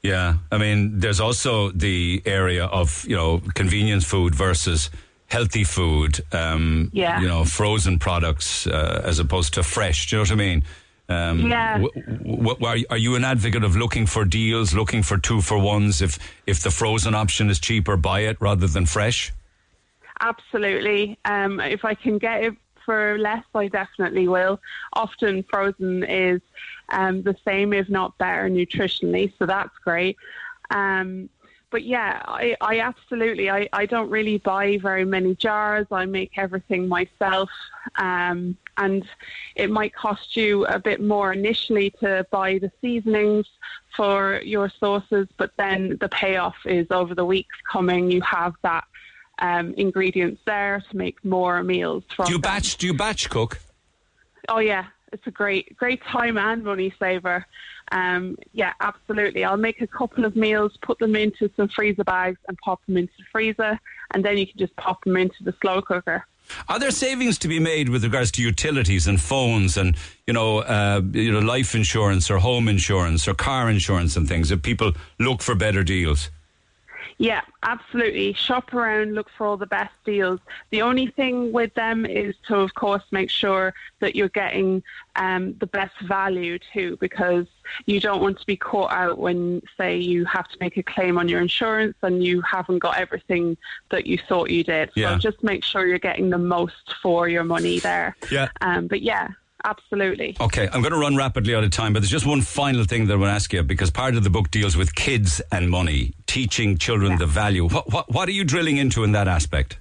Yeah, I mean, there's also the area of you know convenience food versus healthy food. Um, Yeah. You know, frozen products uh, as opposed to fresh. Do you know what I mean? Um, Yeah. w- w- are, are you an advocate of looking for deals, looking for two for ones? If if the frozen option is cheaper, buy it rather than fresh. Absolutely. Um, if I can get it for less, I definitely will. Often frozen is um, the same, if not better, nutritionally, so that's great. Um, but yeah, I, I absolutely, I, I don't really buy very many jars. I make everything myself. Um, and it might cost you a bit more initially to buy the seasonings for your sauces, but then the payoff is over the weeks coming. You have that um, ingredients there to make more meals from. Do you them. batch? Do you batch cook? Oh yeah, it's a great, great time and money saver. Um, yeah, absolutely. I'll make a couple of meals, put them into some freezer bags, and pop them into the freezer, and then you can just pop them into the slow cooker. Are there savings to be made with regards to utilities and phones and you know uh, you know life insurance or home insurance or car insurance and things if people look for better deals? Yeah, absolutely. Shop around, look for all the best deals. The only thing with them is to, of course, make sure that you're getting um, the best value too, because you don't want to be caught out when, say, you have to make a claim on your insurance and you haven't got everything that you thought you did. Yeah. So just make sure you're getting the most for your money there. Yeah. Um, but yeah, absolutely. Okay, I'm going to run rapidly out of time, but there's just one final thing that I want to ask you because part of the book deals with kids and money, teaching children the value. What, what, what are you drilling into in that aspect?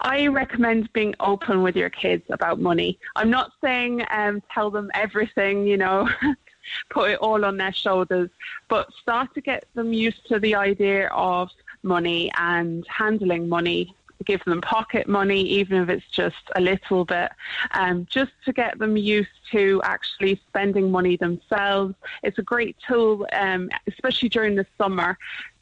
I recommend being open with your kids about money. I'm not saying um, tell them everything, you know, <laughs> put it all on their shoulders, but start to get them used to the idea of money and handling money. Give them pocket money, even if it's just a little bit, um, just to get them used to actually spending money themselves. It's a great tool, um, especially during the summer,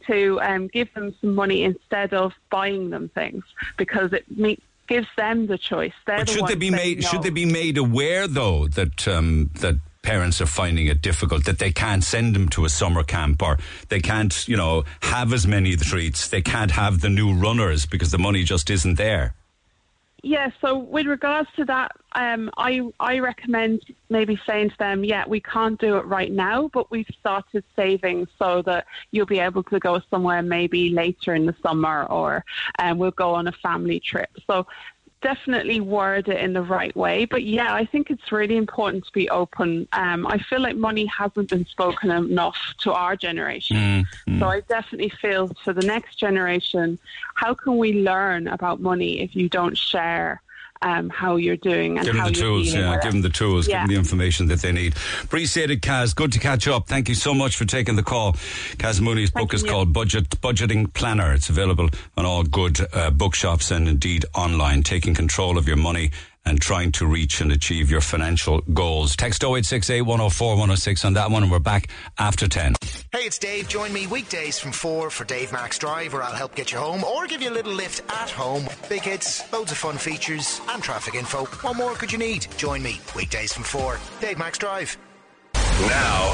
to um, give them some money instead of buying them things because it me- gives them the choice. They're But the should they be made? Should they be made aware though that um, that parents are finding it difficult that they can't send them to a summer camp or they can't, you know, have as many treats. They can't have the new runners because the money just isn't there. Yeah, so with regards to that, um, I I recommend maybe saying to them, yeah, we can't do it right now, but we've started saving so that you'll be able to go somewhere maybe later in the summer, or um, we'll go on a family trip. So definitely word it in the right way. But yeah, I think it's really important to be open. Um, I feel like money hasn't been spoken enough to our generation. So I definitely feel for the next generation, how can we learn about money if you don't share um, how you're doing and Give how them the you're tools, yeah. Give them the tools. Yeah. Give them the information that they need. Appreciate it, Kaz. Good to catch up. Thank you so much for taking the call. Kaz Mooney's book is called Budget Budgeting Planner. It's available on all good uh, bookshops and indeed online. Taking control of your money and trying to reach and achieve your financial goals. Text 0868 104 106 on that one, and we're back after 10. Hey, it's Dave. Join me weekdays from 4 for Dave Max Drive, where I'll help get you home or give you a little lift at home. Big hits, loads of fun features, and traffic info. What more could you need? Join me weekdays from 4. Dave Max Drive. Now,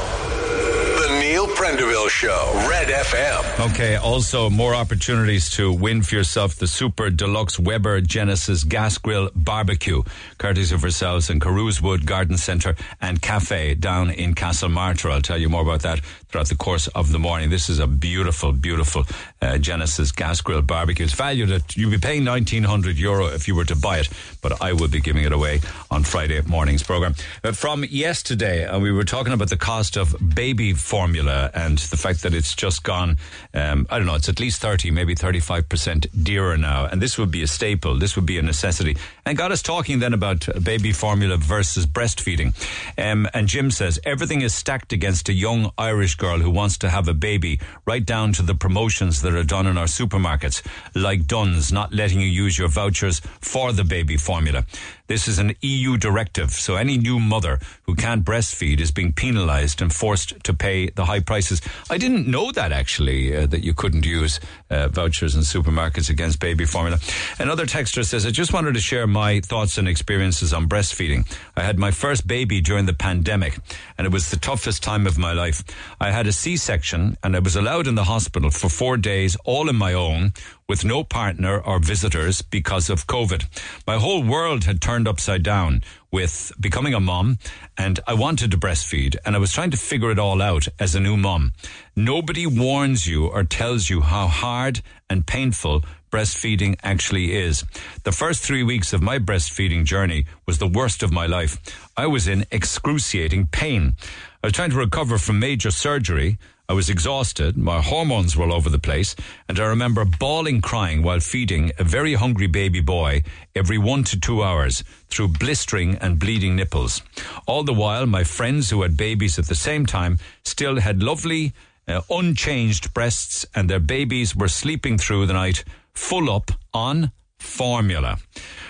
the Neil Prendeville Show, Red FM. Okay, also more opportunities to win for yourself the super deluxe Weber Genesis Gas Grill Barbecue, courtesy of ourselves and in Carewswood Garden Centre and Cafe down in Castle Castlemartyr. I'll tell you more about that throughout the course of the morning. This is a beautiful, beautiful uh, Genesis Gas Grill Barbecue. It's valued at, you'd be paying 1900 euro if you were to buy it, but I will be giving it away on Friday morning's program. Uh, from yesterday, uh, we were talking about the cost of baby formula and the fact that it's just gone, um, I don't know, it's at least 30, maybe 35% dearer now. And this would be a staple. This would be a necessity. And got us talking then about baby formula versus breastfeeding. Um, and Jim says everything is stacked against a young Irish girl who wants to have a baby, right down to the promotions that are done in our supermarkets, like Dunnes not letting you use your vouchers for the baby formula. This is an EU directive, so any new mother who can't breastfeed is being penalised and forced to pay the high prices. I didn't know that actually, uh, that you couldn't use uh, vouchers in supermarkets against baby formula. Another texter says, I just wanted to share my thoughts and experiences on breastfeeding. I had my first baby during the pandemic, and it was the toughest time of my life. I had a C-section, and I was allowed in the hospital for four days, all on my own, with no partner or visitors because of COVID. My whole world had turned upside down with becoming a mom and I wanted to breastfeed and I was trying to figure it all out as a new mom. Nobody warns you or tells you how hard and painful breastfeeding actually is. The first three weeks of my breastfeeding journey was the worst of my life. I was in excruciating pain. I was trying to recover from major surgery. I was exhausted, my hormones were all over the place, and I remember bawling crying while feeding a very hungry baby boy every one to two hours through blistering and bleeding nipples. All the while, my friends who had babies at the same time still had lovely, uh, unchanged breasts, and their babies were sleeping through the night full up on formula.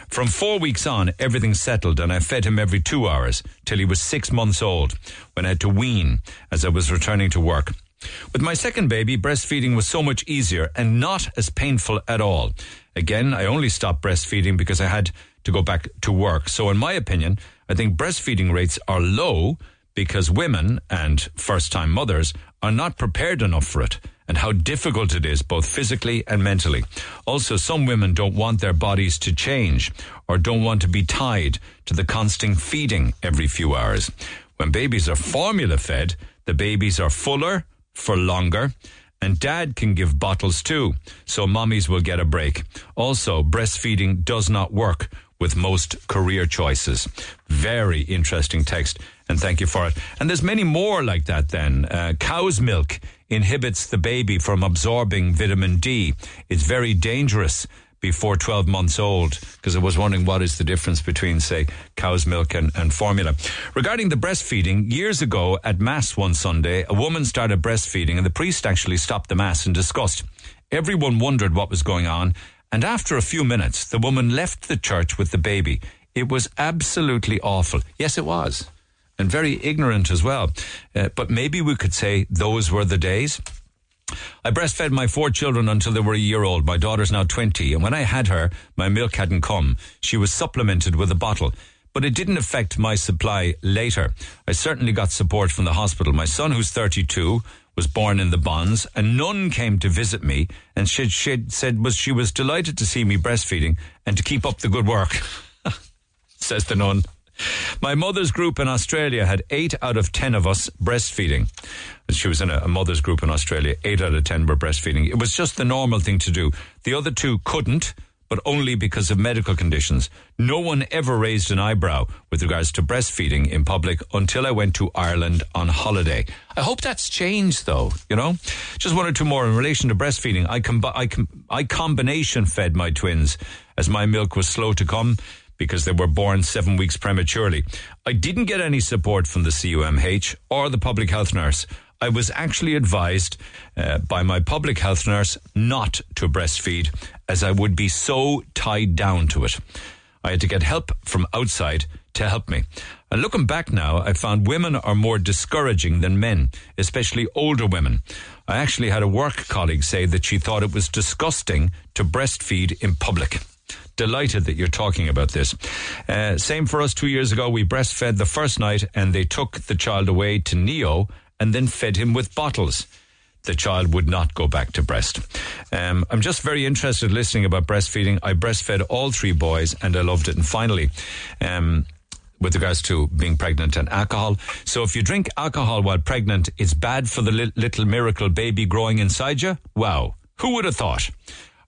From four weeks on, everything settled and I fed him every two hours till he was six months old when I had to wean as I was returning to work. With my second baby, breastfeeding was so much easier and not as painful at all. Again, I only stopped breastfeeding because I had to go back to work. So in my opinion, I think breastfeeding rates are low because women and first time mothers are not prepared enough for it and how difficult it is both physically and mentally. Also, some women don't want their bodies to change or don't want to be tied to the constant feeding every few hours. When babies are formula fed, the babies are fuller for longer and dad can give bottles too, so mommies will get a break. Also, breastfeeding does not work with most career choices. Very interesting text, and thank you for it. And there's many more like that then. Uh, cow's milk inhibits the baby from absorbing vitamin D. It's very dangerous before 12 months old because I was wondering what is the difference between, say, cow's milk and, and formula. Regarding the breastfeeding, years ago at Mass one Sunday, a woman started breastfeeding and the priest actually stopped the Mass in disgust. Everyone wondered what was going on, and after a few minutes, the woman left the church with the baby. It was absolutely awful. Yes, it was. And very ignorant as well. Uh, but maybe we could say those were the days. I breastfed my four children until they were a year old. My daughter's now 20, and when I had her, my milk hadn't come. She was supplemented with a bottle. But it didn't affect my supply later. I certainly got support from the hospital. My son, who's 32, was born in the Bons. A nun came to visit me, and she, she said was she was delighted to see me breastfeeding and to keep up the good work. <laughs> Says the nun. My mother's group in Australia had eight out of ten of us breastfeeding. She was in a, a, mother's group in Australia. Eight out of ten were breastfeeding. It was just the normal thing to do. The other two couldn't, but only because of medical conditions. No one ever raised an eyebrow with regards to breastfeeding in public until I went to Ireland on holiday. I hope that's changed, though. You know, just one or two more in relation to breastfeeding. I com- I, com- I combination fed my twins as my milk was slow to come because they were born seven weeks prematurely. I didn't get any support from the CUMH or the public health nurse. I was actually advised uh, by my public health nurse not to breastfeed as I would be so tied down to it. I had to get help from outside to help me. And looking back now, I found women are more discouraging than men, especially older women. I actually had a work colleague say that she thought it was disgusting to breastfeed in public delighted that you're talking about this. Uh, same for us two years ago. We breastfed the first night and they took the child away to Neo and then fed him with bottles. The child would not go back to breast. Um, I'm just very interested listening about breastfeeding. I breastfed all three boys and I loved it. And finally, um, with regards to being pregnant and alcohol. So if you drink alcohol while pregnant, it's bad for the li- little miracle baby growing inside you. Wow. Who would have thought?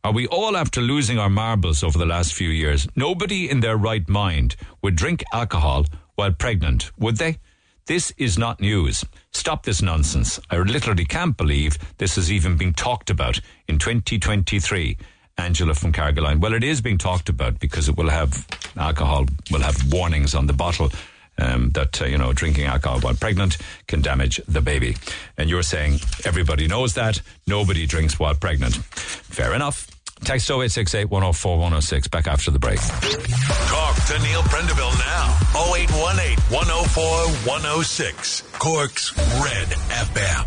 Are we all after losing our marbles over the last few years? Nobody in their right mind would drink alcohol while pregnant, would they? This is not news. Stop this nonsense. I literally can't believe this has even been talked about in 2023. Angela from Carrigaline. Well, it is being talked about because it will have alcohol, will have warnings on the bottle um, that, uh, you know, drinking alcohol while pregnant can damage the baby. And you're saying everybody knows that, nobody drinks while pregnant. Fair enough. Text 0868 104 106. Back after the break. Talk to Neil Prendeville now. 0818 104 106. Cork's Red FM.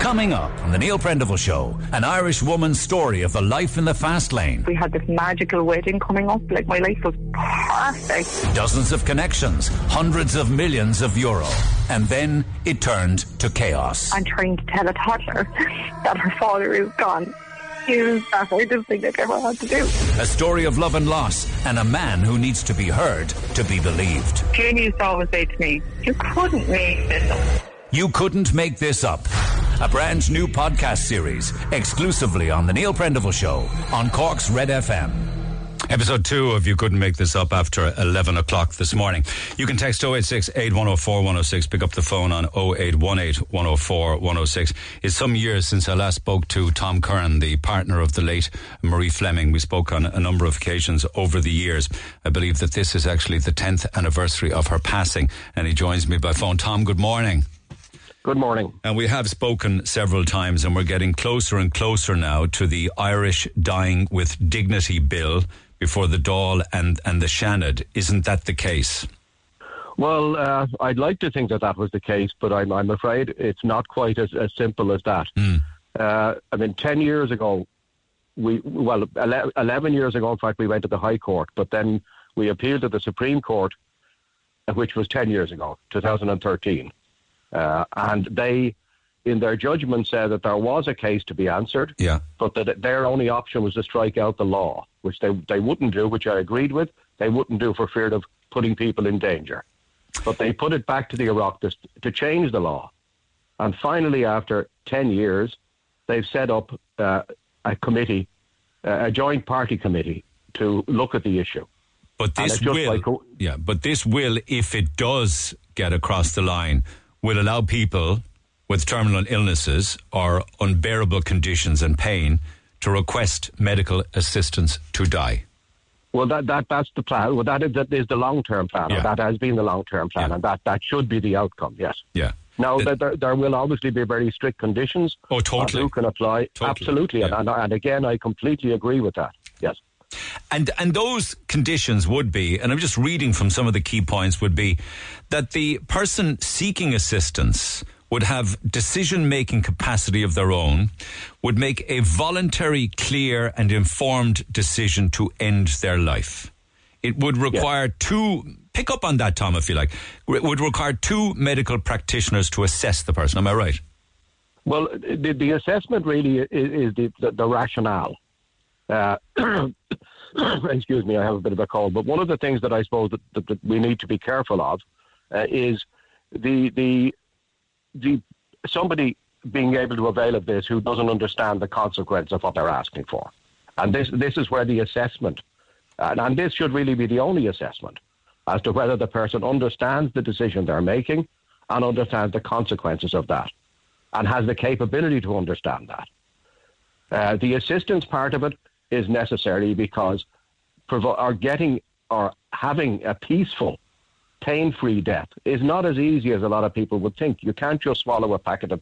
Coming up on the Neil Prendeville Show, an Irish woman's story of the life in the fast lane. We had this magical wedding coming up. Like my life was perfect. Dozens of connections, hundreds of millions of euro. And then it turned to chaos. I'm trying to tell a toddler <laughs> that her father is gone is the hardest thing I've ever had to do. A story of love and loss, and a man who needs to be heard to be believed. Jane used to always say to me, You couldn't make this up. You couldn't make this up. A brand new podcast series exclusively on The Neil Prendeville Show on Cork's Red FM. Episode two of You Couldn't Make This Up after 11 o'clock this morning. You can text 086 8104 106, pick up the phone on 0818 104 106. It's some years since I last spoke to Tom Curran, the partner of the late Marie Fleming. We spoke on a number of occasions over the years. I believe that this is actually the 10th anniversary of her passing, and he joins me by phone. Tom, good morning. Good morning. And we have spoken several times, and we're getting closer and closer now to the Irish Dying with Dignity Bill before the Dáil and, and the Seanad. Isn't that the case? Well, uh, I'd like to think that that was the case, but I'm, I'm afraid it's not quite as, as simple as that. Mm. Uh, I mean, 10 years ago, we, well, 11 years ago, in fact, we went to the High Court, but then we appealed to the Supreme Court, uh, which was 10 years ago, 2013. Uh, and they, in their judgment, said that there was a case to be answered, yeah. but that their only option was to strike out the law, which they, they wouldn't do, which I agreed with. They wouldn't do for fear of putting people in danger. But they put it back to the Oireachtas to change the law. And finally, after 10 years, they've set up uh, a committee, uh, a joint party committee, to look at the issue. But this will, like, yeah, but this will, if it does get across the line, will allow people with terminal illnesses or unbearable conditions and pain to request medical assistance to die. Well, that, that that's the plan. Well, that is, that is the long term plan. Yeah. That has been the long term plan, Yeah. and that, that should be the outcome. Yes. Yeah. Now, The- there, there, will obviously be very strict conditions. Oh, totally. Uh, who can apply? Totally, Absolutely, and, and, and again, I completely agree with that. Yes. And and those conditions would be, and I'm just reading from some of the key points, would be that the person seeking assistance would have decision making capacity of their own, would make a voluntary, clear, and informed decision to end their life. It would require two, pick up on that, Tom, if you like, it would require two medical practitioners to assess the person. Am I right? Well, the, the assessment really is, is the, the, the rationale. Uh, <coughs> excuse me, I have a bit of a cold. But one of the things that I suppose that, that, that we need to be careful of uh, is the the the somebody being able to avail of this who doesn't understand the consequence of what they're asking for, and this this is where the assessment, and, and this should really be the only assessment as to whether the person understands the decision they're making and understands the consequences of that, and has the capability to understand that. Uh, the assistance part of it is necessary because provo- or getting or having a peaceful, pain-free death is not as easy as a lot of people would think. You can't just swallow a packet of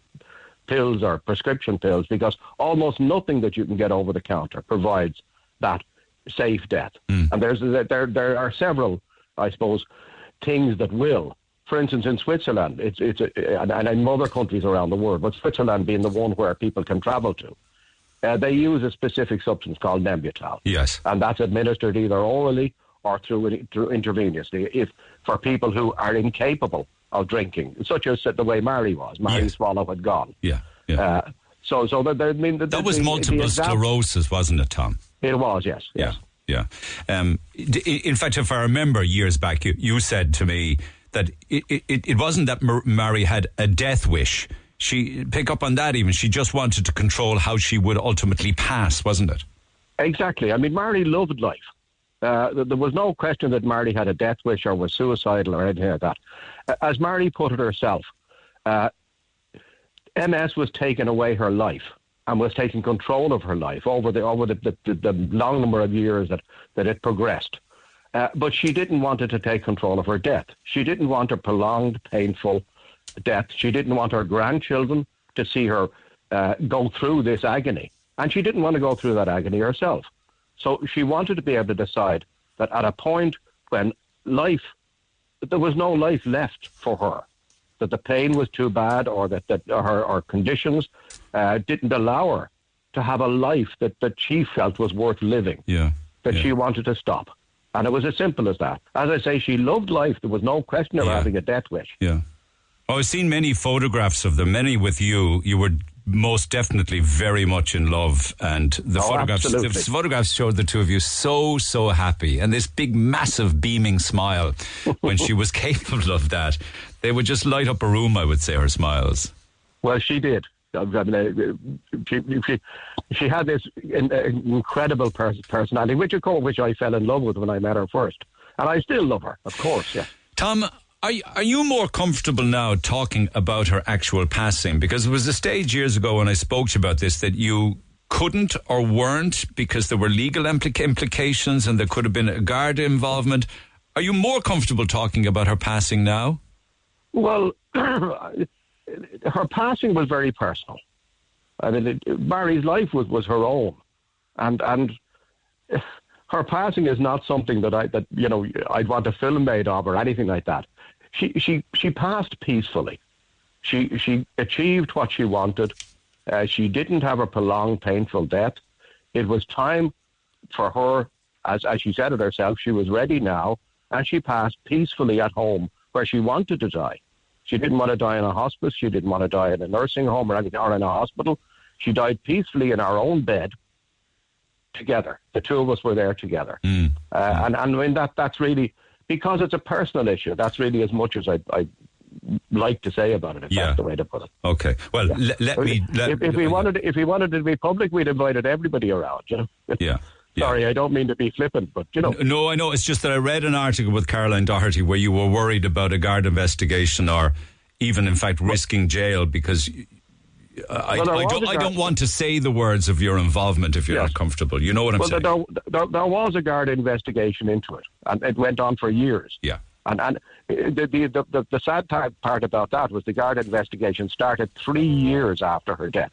pills or prescription pills because almost nothing that you can get over the counter provides that safe death. And there's there there are several, I suppose, things that will. For instance, in Switzerland, it's it's a, and, and in other countries around the world, but Switzerland being the one where people can travel to, uh, they use a specific substance called Nembutal. Yes. And that's administered either orally or through, through intravenously if for people who are incapable of drinking, such as the way Mary was. Mary's swallow had gone. Yeah. yeah. Uh, so, so that, I mean, the, that was the- the multiple sclerosis, wasn't it, Tom? It was, yes. Yeah, yeah. Um, d- in fact, if I remember years back, you, you said to me that it, it, it wasn't that Mar- Mary had a death wish. She pick up on that even. She just wanted to control how she would ultimately pass, wasn't it? Exactly. I mean, Mary loved life. Uh, there was no question that Marley had a death wish or was suicidal or anything like that. As Marley put it herself, uh, MS was taking away her life and was taking control of her life over the over the, the, the, the long number of years that, that it progressed. Uh, but she didn't want it to take control of her death. She didn't want a prolonged, painful death. She didn't want her grandchildren to see her uh, go through this agony. And she didn't want to go through that agony herself. So she wanted to be able to decide that at a point when life, there was no life left for her, that the pain was too bad or that, that her, her conditions uh, didn't allow her to have a life that, that she felt was worth living, Yeah. that she wanted to stop. And it was as simple as that. As I say, she loved life. There was no question of her having a death wish. Yeah. Oh, I've seen many photographs of them, many with you. You were most definitely very much in love, and the Oh, photographs the photographs showed the two of you so so happy, and this big, massive, beaming smile <laughs> when she was capable of that. They would just light up a room. I would say her smiles. Well, she did. I mean, uh, she, she, she had this uh, incredible pers- personality, which of course, which I fell in love with when I met her first, and I still love her, of course. Yeah. Tom, are, y- are you more comfortable now talking about her actual passing? Because it was a stage years ago when I spoke to you about this that you couldn't or weren't because there were legal implica- implications and there could have been a guard involvement. Are you more comfortable talking about her passing now? Well, <clears throat> her passing was very personal. I mean, it, Mary's life was, was her own, and and her passing is not something that I that you know I'd want a film made of or anything like that. She she she passed peacefully. She she achieved what she wanted. Uh, she didn't have a prolonged, painful death. It was time for her, as as she said it herself, she was ready now, and she passed peacefully at home where she wanted to die. She didn't want to die in a hospice. She didn't want to die in a nursing home or anything, or in a hospital. She died peacefully in our own bed, together. The two of us were there together, uh, and and I mean that that's really because it's a personal issue. That's really as much as I I like to say about it. If Yeah. that's the way to put it. Okay. Well, le- let me. Let, if, if we wanted, if we wanted it to be public, we'd invited everybody around. You know. <laughs> Yeah. Sorry, I don't mean to be flippant, but you know. No, I know. It's just that I read an article with Caroline Doherty where you were worried about a guard investigation or even, in fact, risking jail because. I, Well, I, don't, I don't want to say the words of your involvement if you're not comfortable. You know what I'm well, saying? there, there, there was a guard investigation into it, and it went on for years. Yeah. And and the the, the, the, sad part about that was the guard investigation started three years after her death.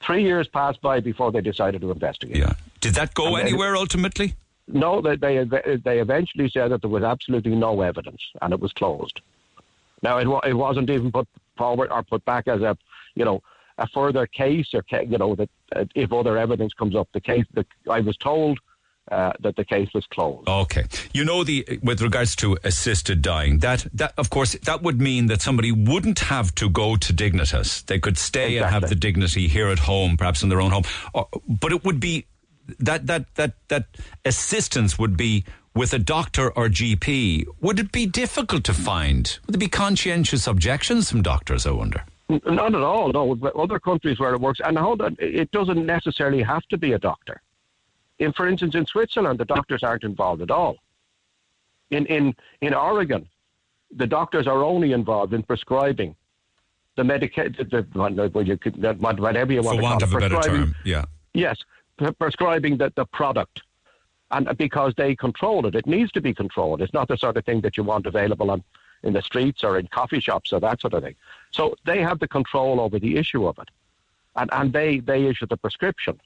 Three years passed by before they decided to investigate. Yeah. Did that go And anywhere ultimately? No, they, they they eventually said that there was absolutely no evidence, and it was closed. Now, it, it wasn't even put forward or put back as a, you know, a further case or, you know, that uh, if other evidence comes up, the case, the, I was told uh, that the case was closed. Okay. You know the with regards to assisted dying, that that of course that would mean that somebody wouldn't have to go to Dignitas. They could stay and have the dignity here at home, perhaps in their own home. Or, but it would be that that that that assistance would be with a doctor or GP. Would it be difficult to find? Would there be conscientious objections from doctors? I wonder. Not at all. No, other countries where it works, and how that it doesn't necessarily have to be a doctor. In, for instance, in Switzerland, the doctors aren't involved at all. In in in Oregon, the doctors are only involved in prescribing the medication, the, the, well, you could, whatever you want For to want call of it, a better term, yeah. Yes, prescribing the, the product. And because they control it, it needs to be controlled. It's not the sort of thing that you want available on, in the streets or in coffee shops or that sort of thing. So they have the control over the issue of it. And, and they, they issue the prescription.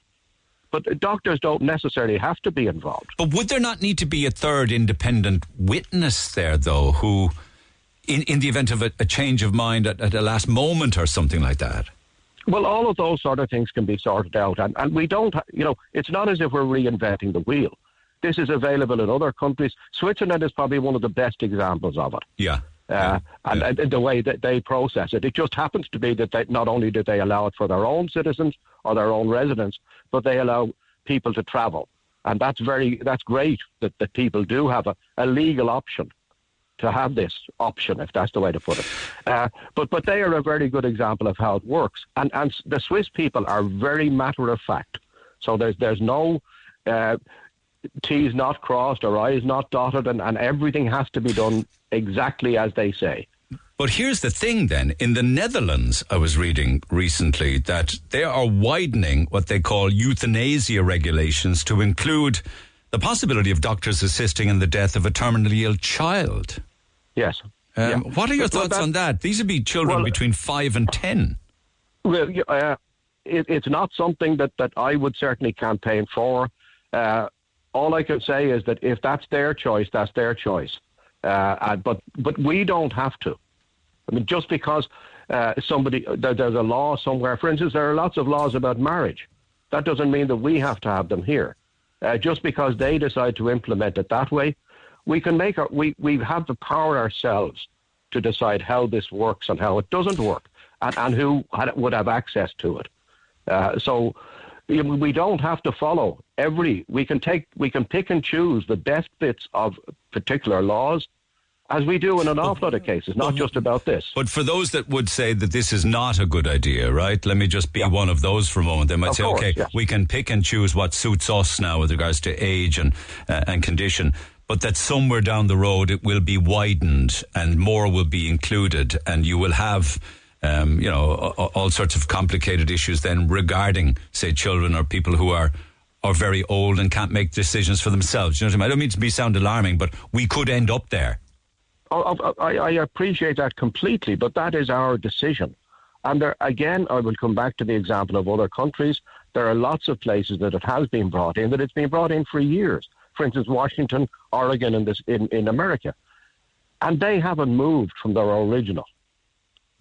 But doctors don't necessarily have to be involved. But would there not need to be a third independent witness there, though, who, in, in the event of a, a change of mind at, at a last moment or something like that? Well, all of those sort of things can be sorted out. And, and we don't, you know, it's not as if we're reinventing the wheel. This is available in other countries. Switzerland is probably one of the best examples of it. Yeah. Uh, and, and the way that they process it. It just happens to be that they, not only do they allow it for their own citizens or their own residents, but they allow people to travel. And that's very, that's great that, that people do have a, a legal option to have this option, if that's the way to put it. Uh, but but they are a very good example of how it works. And and the Swiss people are very matter of fact. So there's there's no uh, T's not crossed or I's not dotted, and, and everything has to be done exactly as they say. But here's the thing then. In the Netherlands, I was reading recently that they are widening what they call euthanasia regulations to include the possibility of doctors assisting in the death of a terminally ill child. Yes. Um, Yeah. What are your Well, thoughts that- on that? These would be children between five and ten. Well, uh, it, it's not something that, that I would certainly campaign for. Uh, all I can say is that if that's their choice, that's their choice. Uh, but but we don't have to. I mean, just because uh, somebody there, there's a law somewhere. For instance, there are lots of laws about marriage. That doesn't mean that we have to have them here. Uh, just because they decide to implement it that way, we can make our, we we have the power ourselves to decide how this works and how it doesn't work, and, and who had, would have access to it. Uh, so we don't have to follow every. We can take we can pick and choose the best bits of particular laws, as we do in an awful lot of cases. Not just about this. But for those that would say that this is not a good idea, right? Let me just be one of those for a moment. They might Of say, course, okay, yes. we can pick and choose what suits us now with regards to age and uh, and condition. But that somewhere down the road it will be widened and more will be included, and you will have, um, you know, all, sorts of complicated issues then regarding, say, children or people who are are very old and can't make decisions for themselves. You know what I mean? I don't mean to be sound alarming, but we could end up there. I, I, I appreciate that completely, but that is our decision. And there, again, I will come back to the example of other countries. There are lots of places that it has been brought in, that it's been brought in for years. For instance, Washington, Oregon, in, this, in, in America. And they haven't moved from their original.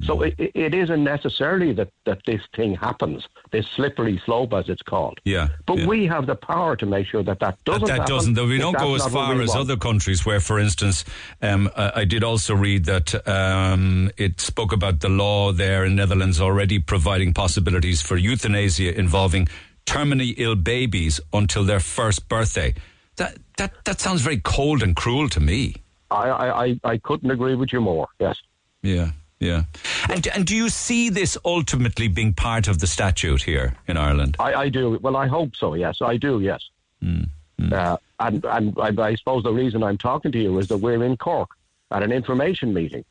So it, it- isn't necessarily that, that this thing happens, this slippery slope, as it's called. Yeah. But yeah. we have the power to make sure that that doesn't that, that happen doesn't, though. We don't go as far as want. other countries where, for instance, um, I, I did also read that um, it spoke about the law there in Netherlands already providing possibilities for euthanasia involving terminally ill babies until their first birthday. That that that sounds very cold and cruel to me. I, I, I couldn't agree with you more, yes. Yeah, yeah. And and do you see this ultimately being part of the statute here in Ireland? I, I do. Well, I hope so. Yes, I do. Yes. Uh, and and I, I suppose the reason I'm talking to you is that we're in Cork at an information meeting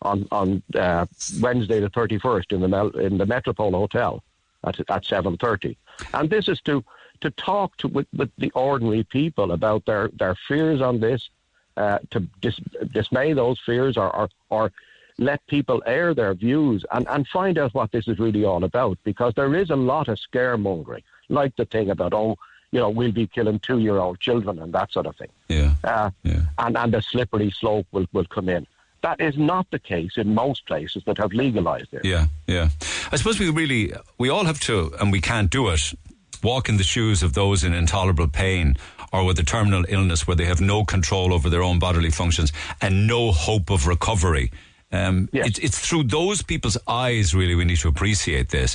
on on uh, Wednesday the 31st in the Mel, in the Metropole Hotel at at 7:30, and this is to to talk to with, with the ordinary people about their their fears on this, uh, to dis, dismay those fears or, or or let people air their views and, and find out what this is really all about because there is a lot of scaremongering, like the thing about, oh, you know, we'll be killing two year old children and that sort of thing. Yeah. Uh, And, and the slippery slope will, will come in. That is not the case in most places that have legalized it. Yeah, yeah. I suppose we really, we all have to, and we can't do it, walk in the shoes of those in intolerable pain or with a terminal illness where they have no control over their own bodily functions and no hope of recovery. Um, it's, it's through those people's eyes, really, we need to appreciate this.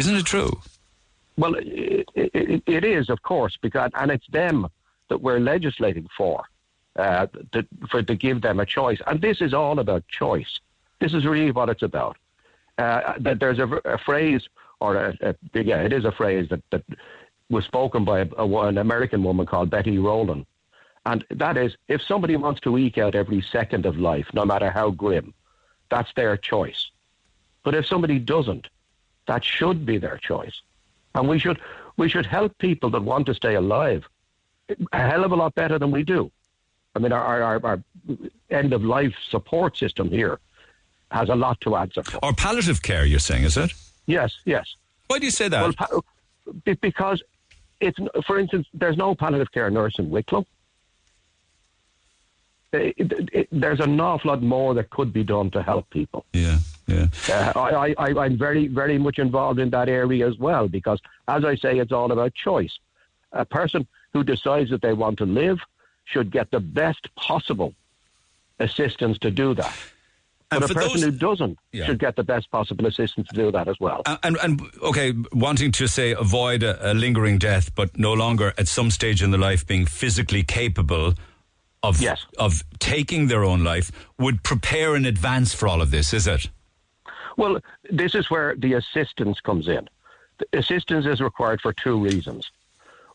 Isn't it true? Well, it, it, it is, of course, because and it's them that we're legislating for, uh, to, for to give them a choice. And this is all about choice. This is really what it's about. Uh, that there's a, a phrase, or a, a, yeah, it is a phrase that, that was spoken by an American woman called Betty Rollin. And that is, if somebody wants to eke out every second of life, no matter how grim, that's their choice. But if somebody doesn't, that should be their choice. And we should, we should help people that want to stay alive a hell of a lot better than we do. I mean, our, our, our end of life support system here has a lot to answer for. Or palliative care, you're saying, is it? Yes, yes. Why do you say that? Well, pa- because it's, for instance, there's no palliative care nurse in Wicklow. It, it, there's an awful lot more that could be done to help people. Yeah, yeah. Uh, I, I, I'm very, very much involved in that area as well because, as I say, it's all about choice. A person who decides that they want to live should get the best possible assistance to do that. And but a person those- who doesn't Yeah. should get the best possible assistance to do that as well. And, and, and okay, wanting to say avoid a, a lingering death, but no longer at some stage in the life being physically capable of of taking their own life would prepare in advance for all of this, is it? Well, this is where the assistance comes in. The assistance is required for two reasons.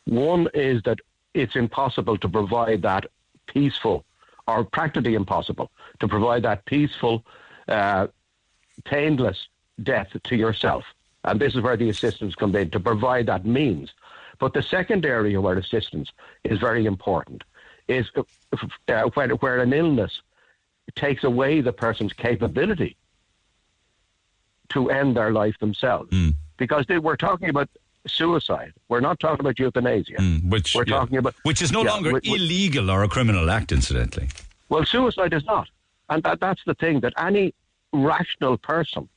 One is that it's impossible to provide that peaceful, or practically impossible, to provide that peaceful, uh, painless death to yourself. And this is where the assistance comes in, to provide that means. But the second area where assistance is very important is uh, when, where an illness takes away the person's capability to end their life themselves. Because they, we're talking about suicide. We're not talking about euthanasia. Which we're yeah. talking about, which is no Yeah, longer we- illegal or a criminal act, incidentally. Well, suicide is not, and that, that's the thing that any rational person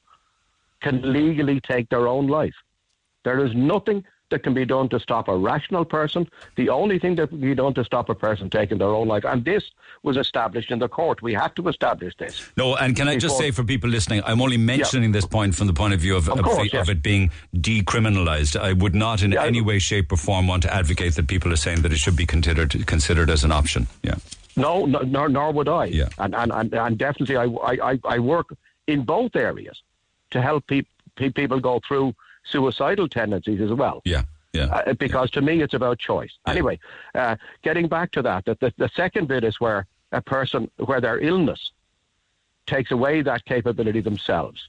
can legally take their own life. There is nothing that can be done to stop a rational person. The only thing that can be done to stop a person taking their own life, and this was established in the court. We had to establish this. No, and can I just say for people listening, I'm only mentioning this point from the point of view of, Of of, course, the- of it being decriminalised. I would not in any way, shape, or form want to advocate that people are saying that it should be considered considered as an option. Yeah. No, no nor, nor would I. Yeah. And, and, and, and definitely, I, I, I work in both areas to help peop pe- people go through suicidal tendencies as well. Yeah. Yeah. Uh, because to me, it's about choice. Anyway, uh, getting back to that, that the, the second bit is where a person, where their illness takes away that capability themselves.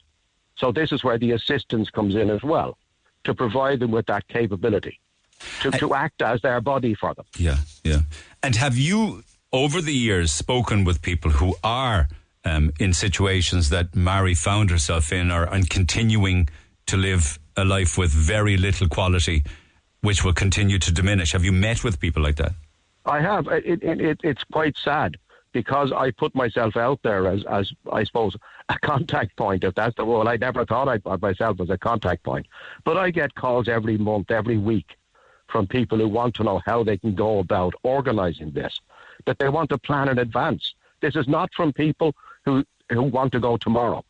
So this is where the assistance comes in as well, to provide them with that capability, to, to act as their body for them. Yeah, yeah. And have you, over the years, spoken with people who are um, in situations that Mary found herself in, or and continuing to live a life with very little quality, which will continue to diminish? Have you met with people like that? I have. It, it, it, it's quite sad because I put myself out there as, as I suppose, a <laughs> contact point. If that's the well, I never thought I'd put myself as a contact point, but I get calls every month, every week, from people who want to know how they can go about organising this, that they want to plan in advance. This is not from people who who want to go tomorrow.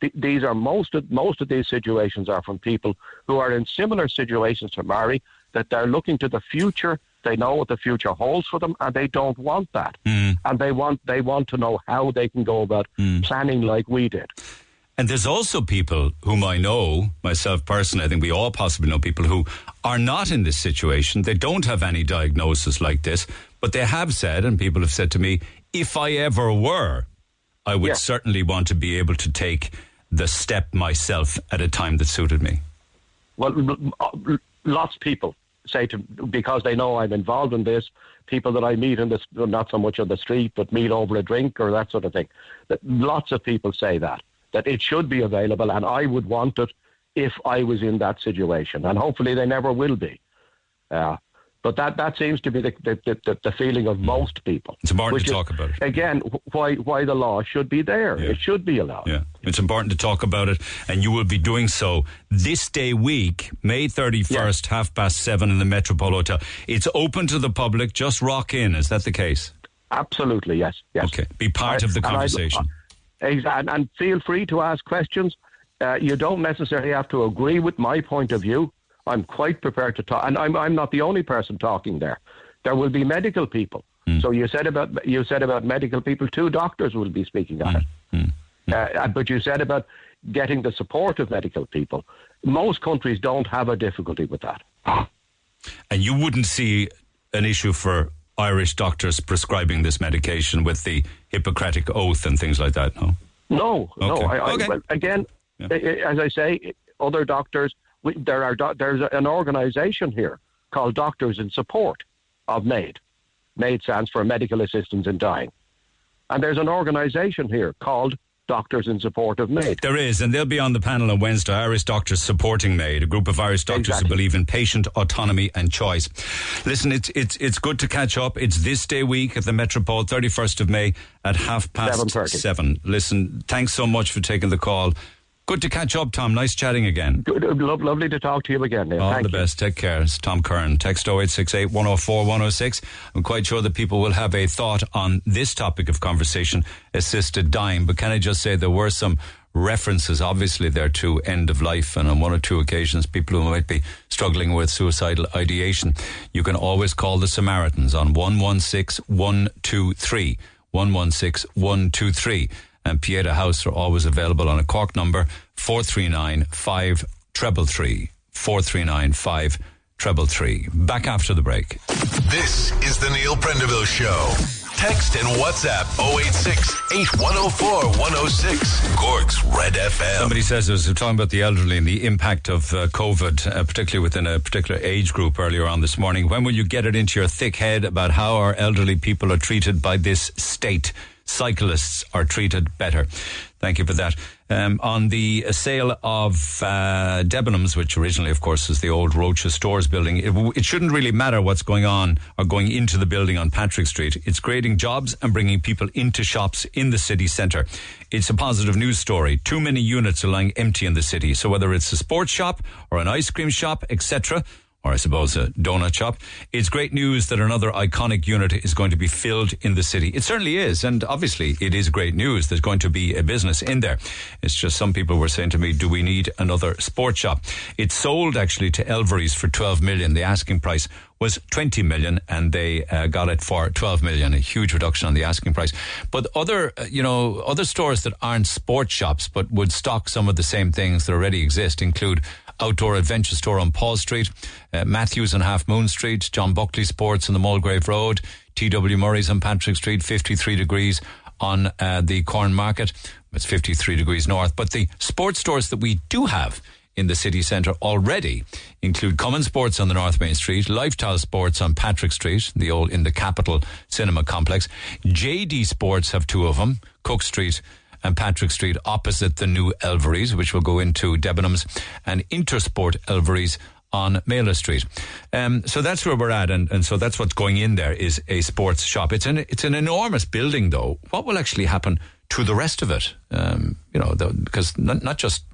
Th- These are most of most of these situations are from people who are in similar situations to Mary that they're looking to the future. They know what the future holds for them, and they don't want that. Hmm. And they want they want to know how they can go about hmm. planning like we did. And there's also people whom I know, myself personally, I think we all possibly know people who are not in this situation. They don't have any diagnosis like this, but they have said, and people have said to me, if I ever were, I would certainly want to be able to take the step myself at a time that suited me. Well, l- lots of people say to because they know I'm involved in this. People that I meet in this, not so much on the street, but meet over a drink or that sort of thing. That lots of people say that that it should be available, and I would want it if I was in that situation, and hopefully they never will be. Uh, But that, that seems to be the, the, the, the feeling of most people. It's important to talk about it. Again, why, why the law should be there. It should be allowed. Yeah, it's important to talk about it, and you will be doing so this day week, May 31st, half past seven in the Metropole Hotel. It's open to the public, just rock in. Is that the case? Absolutely, yes. yes. Okay, be part I- of the and I- conversation. And, and feel free to ask questions. Uh, you don't necessarily have to agree with my point of view. I'm quite prepared to talk, and I'm I'm not the only person talking there. There will be medical people. Hmm. So you said about you said about medical people. Two doctors will be speaking on it. Hmm. Uh, but you said about getting the support of medical people. Most countries don't have a difficulty with that. And you wouldn't see an issue for Irish doctors prescribing this medication with the Hippocratic oath and things like that, no? No, no. I, I, Okay. well, again, i- as I say, other doctors. We, there are there's an organisation here called Doctors in Support of MAID. MAID stands for Medical Assistance in Dying, and there's an organisation here called Doctors in Support of MAID. There is, and they'll be on the panel on Wednesday. Irish Doctors Supporting MAID, a group of Irish doctors who believe in patient autonomy and choice. Listen, it's it's it's good to catch up. It's this day week at the Metropole, thirty first of May at half past 7:30. seven. Listen, thanks so much for taking the call. Good to catch up, Tom. Nice chatting again. Good, uh, lo- lovely to talk to you again. Neil. All Thank the you. best. Take care. It's Tom Curran. Text 0868 104 106. I'm quite sure that people will have a thought on this topic of conversation, assisted dying. But can I just say there were some references, obviously, there to end of life, and on one or two occasions, people who might be struggling with suicidal ideation. You can always call the Samaritans on 116 123. 116 123. And Pieta House are always available on a Cork number 439 5 treble three. 439 5 treble three. Back after the break. This is the Neil Prendeville Show. Text and WhatsApp 086 8104 106. Cork's Red FM. Somebody says, as we're talking about the elderly and the impact of uh, COVID, uh, particularly within a particular age group earlier on this morning, when will you get it into your thick head about how our elderly people are treated by this state? Cyclists are treated better. Thank you for that. Um, on the sale of uh, Debenhams, which originally, of course, is the old Roches Stores building, it, it shouldn't really matter what's going on or going into the building on Patrick Street. It's creating jobs and bringing people into shops in the city centre. It's a positive news story. Too many units are lying empty in the city. So whether it's a sports shop or an ice cream shop, etc., or I suppose a donut shop. It's great news that another iconic unit is going to be filled in the city. It certainly is, and obviously it is great news. There's going to be a business in there. It's just some people were saying to me, "Do we need another sports shop?" It sold actually to Elvery's for 12 million. The asking price was 20 million, and they uh, got it for 12 million. A huge reduction on the asking price. But other, uh, you know, other stores that aren't sports shops but would stock some of the same things that already exist include Outdoor Adventure Store on Paul Street, uh, Matthews on Half Moon Street, John Buckley Sports on the Mulgrave Road, T.W. Murray's on Patrick Street, 53 degrees on uh, the Corn Market. It's 53 degrees north. But the sports stores that we do have in the city centre already include Cummins Sports on the North Main Street, Lifestyle Sports on Patrick Street, the old in the Capital Cinema Complex. JD Sports have two of them, Cook Street and Patrick Street opposite the new Elvery's, which will go into Debenhams, and Intersport Elvery's on Mailer Street. Um, so that's where we're at, and, and so that's what's going in there is a sports shop. It's an it's an enormous building, though. What will actually happen to the rest of it? Um, you know, the, because not, not just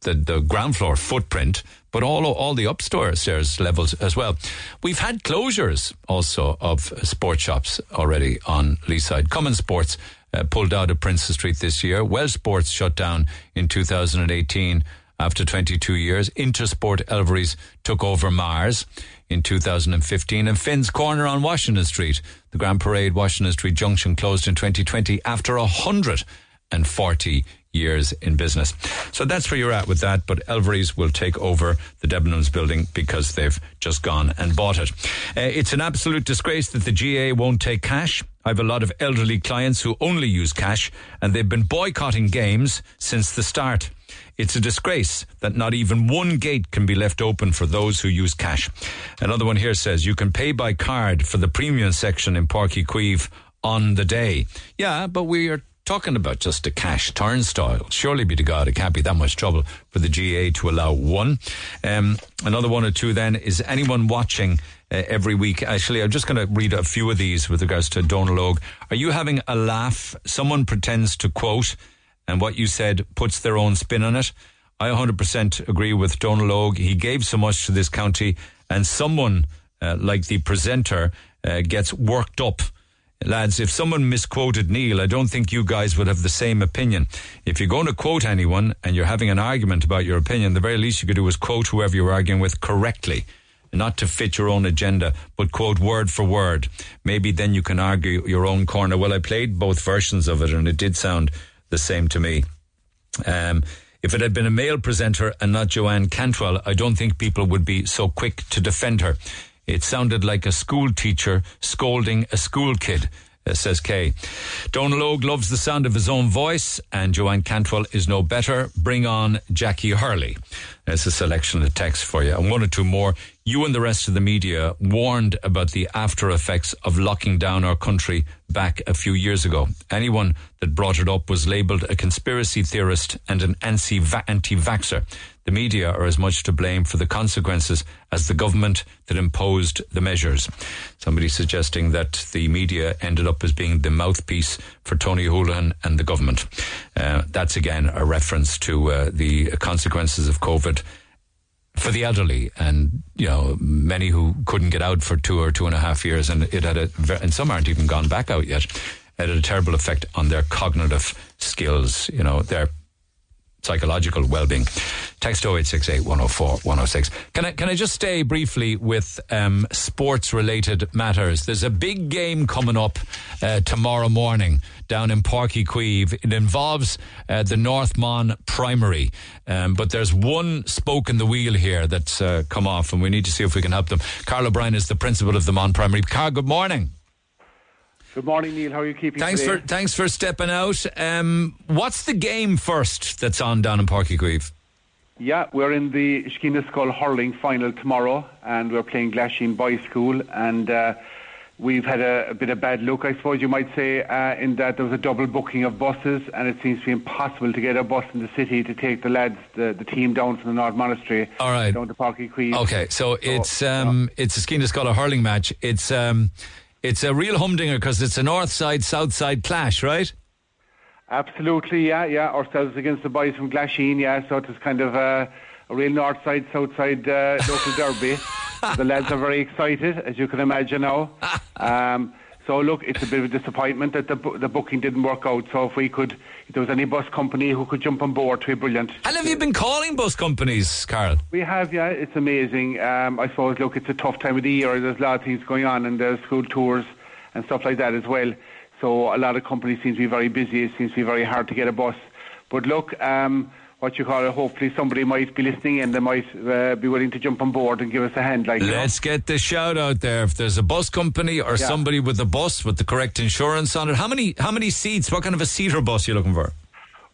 the, the ground floor footprint, but all all the upstairs stairs levels as well. We've had closures also of sports shops already on Leeside. Cummins Sports uh, pulled out of Princess Street this year. Well Sports shut down in 2018 after 22 years. Intersport Elvery's took over Mars in 2015 and Finn's Corner on Washington Street. The Grand Parade Washington Street Junction closed in 2020 after 140 years in business. So that's where you're at with that. But Elvery's will take over the Debenhams building because they've just gone and bought it. Uh, it's an absolute disgrace that the GA won't take cash. I have a lot of elderly clients who only use cash and they've been boycotting games since the start. It's a disgrace that not even one gate can be left open for those who use cash. Another one here says you can pay by card for the premium section in Páirc Uí Chaoimh on the day. Yeah, but we are talking about just a cash turnstile. Surely be to God, it can't be that much trouble for the GAA to allow one. Um, another one or two then is anyone watching uh, every week. Actually, I'm just going to read a few of these with regards to Dónal Óg. Are you having a laugh? Someone pretends to quote, and what you said puts their own spin on it. I 100% agree with Dónal Óg. He gave so much to this county, and someone uh, like the presenter uh, gets worked up. Lads, if someone misquoted Neil, I don't think you guys would have the same opinion. If you're going to quote anyone and you're having an argument about your opinion, the very least you could do is quote whoever you're arguing with correctly. Not to fit your own agenda, but quote word for word. Maybe then you can argue your own corner. Well, I played both versions of it and it did sound the same to me. Um, if it had been a male presenter and not Joanne Cantwell, I don't think people would be so quick to defend her. It sounded like a school teacher scolding a school kid. Uh, says Kay. Dónal Óg loves the sound of his own voice, and Joanne Cantwell is no better. Bring on Jackie Hurley. There's a selection of text for you, and one or two more. You and the rest of the media warned about the after effects of locking down our country back a few years ago. Anyone that brought it up was labelled a conspiracy theorist and an anti vaxxer. The media are as much to blame for the consequences as the government that imposed the measures. Somebody suggesting that the media ended up as being the mouthpiece for Tony Holohan and the government. Uh, that's again a reference to uh, the consequences of COVID for the elderly and you know many who couldn't get out for two or two and a half years and it had a and some aren't even gone back out yet it had a terrible effect on their cognitive skills you know their psychological well-being. Text 0868 104 106. Can I, can I just stay briefly with um, sports-related matters? There's a big game coming up uh, tomorrow morning down in Páirc Uí Chaoimh. It involves uh, the North Mon primary, um, but there's one spoke in the wheel here that's uh, come off, and we need to see if we can help them. Carl O'Brien is the principal of the Mon primary. Carl, good morning. Good morning, Neil. How are you keeping? Thanks today? for thanks for stepping out. Um, what's the game first that's on down in Uí Chaoimh? Yeah, we're in the Skeena hurling final tomorrow, and we're playing Glasheen Boys School, and uh, we've had a, a, bit of bad luck, I suppose you might say, uh, in that there was a double booking of buses, and it seems to be impossible to get a bus in the city to take the lads, the, the team down from the North Monastery, All right. down to Páirc Uí Chaoimh. Okay, so, so it's um, yeah. it's a Skeena hurling match. It's um, it's a real humdinger because it's a north side south side clash, right? Absolutely, yeah, yeah. Ourselves against the boys from Glasheen, yeah. So it's kind of a, a real north side south side uh, local derby. <laughs> the lads are very excited, as you can imagine now. Um, <laughs> so look, it's a bit of a disappointment that the the booking didn't work out. So if we could, if there was any bus company who could jump on board, to be brilliant. And have you been calling bus companies, Carl? We have, yeah. It's amazing. Um, I suppose, look, it's a tough time of the year. There's a lot of things going on, and there's school tours and stuff like that as well. So a lot of companies seem to be very busy. It seems to be very hard to get a bus. But look. Um, what you call it. Hopefully, somebody might be listening and they might uh, be willing to jump on board and give us a hand. Like, let's you know? get the shout out there. If there's a bus company or yeah. somebody with a bus with the correct insurance on it, how many how many seats? What kind of a seater bus are you looking for?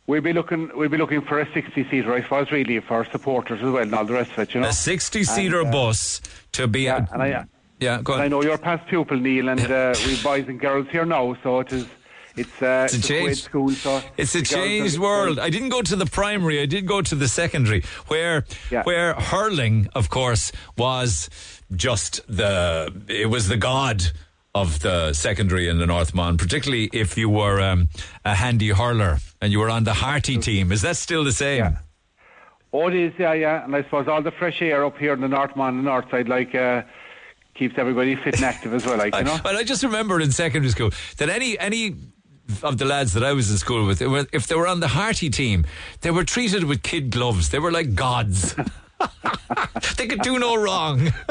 We'll be looking. We'll be looking for a sixty-seater. I suppose really for our supporters as well and all the rest of it. You know, a sixty-seater uh, bus to be. Yeah, a, and I, yeah, go on. I know you're past pupil, Neil, and <laughs> uh, we boys and girls here now, so it is. It's, uh, it's a change. School, so it's a changed world. I didn't go to the primary. I did go to the secondary, where yeah. where hurling, of course, was just the it was the god of the secondary in the North Mon, particularly if you were um, a handy hurler and you were on the Harty team. Is that still the same? Yeah. Oh, it is, yeah, yeah. And I suppose all the fresh air up here in the North Mon, the North side, like. Uh, keeps everybody fit and active as well, like you <laughs> know. But I just remember in secondary school that any any of the lads that I was in school with, if they were on the Harty team, they were treated with kid gloves. They were like gods. <laughs> they could do no wrong. <laughs>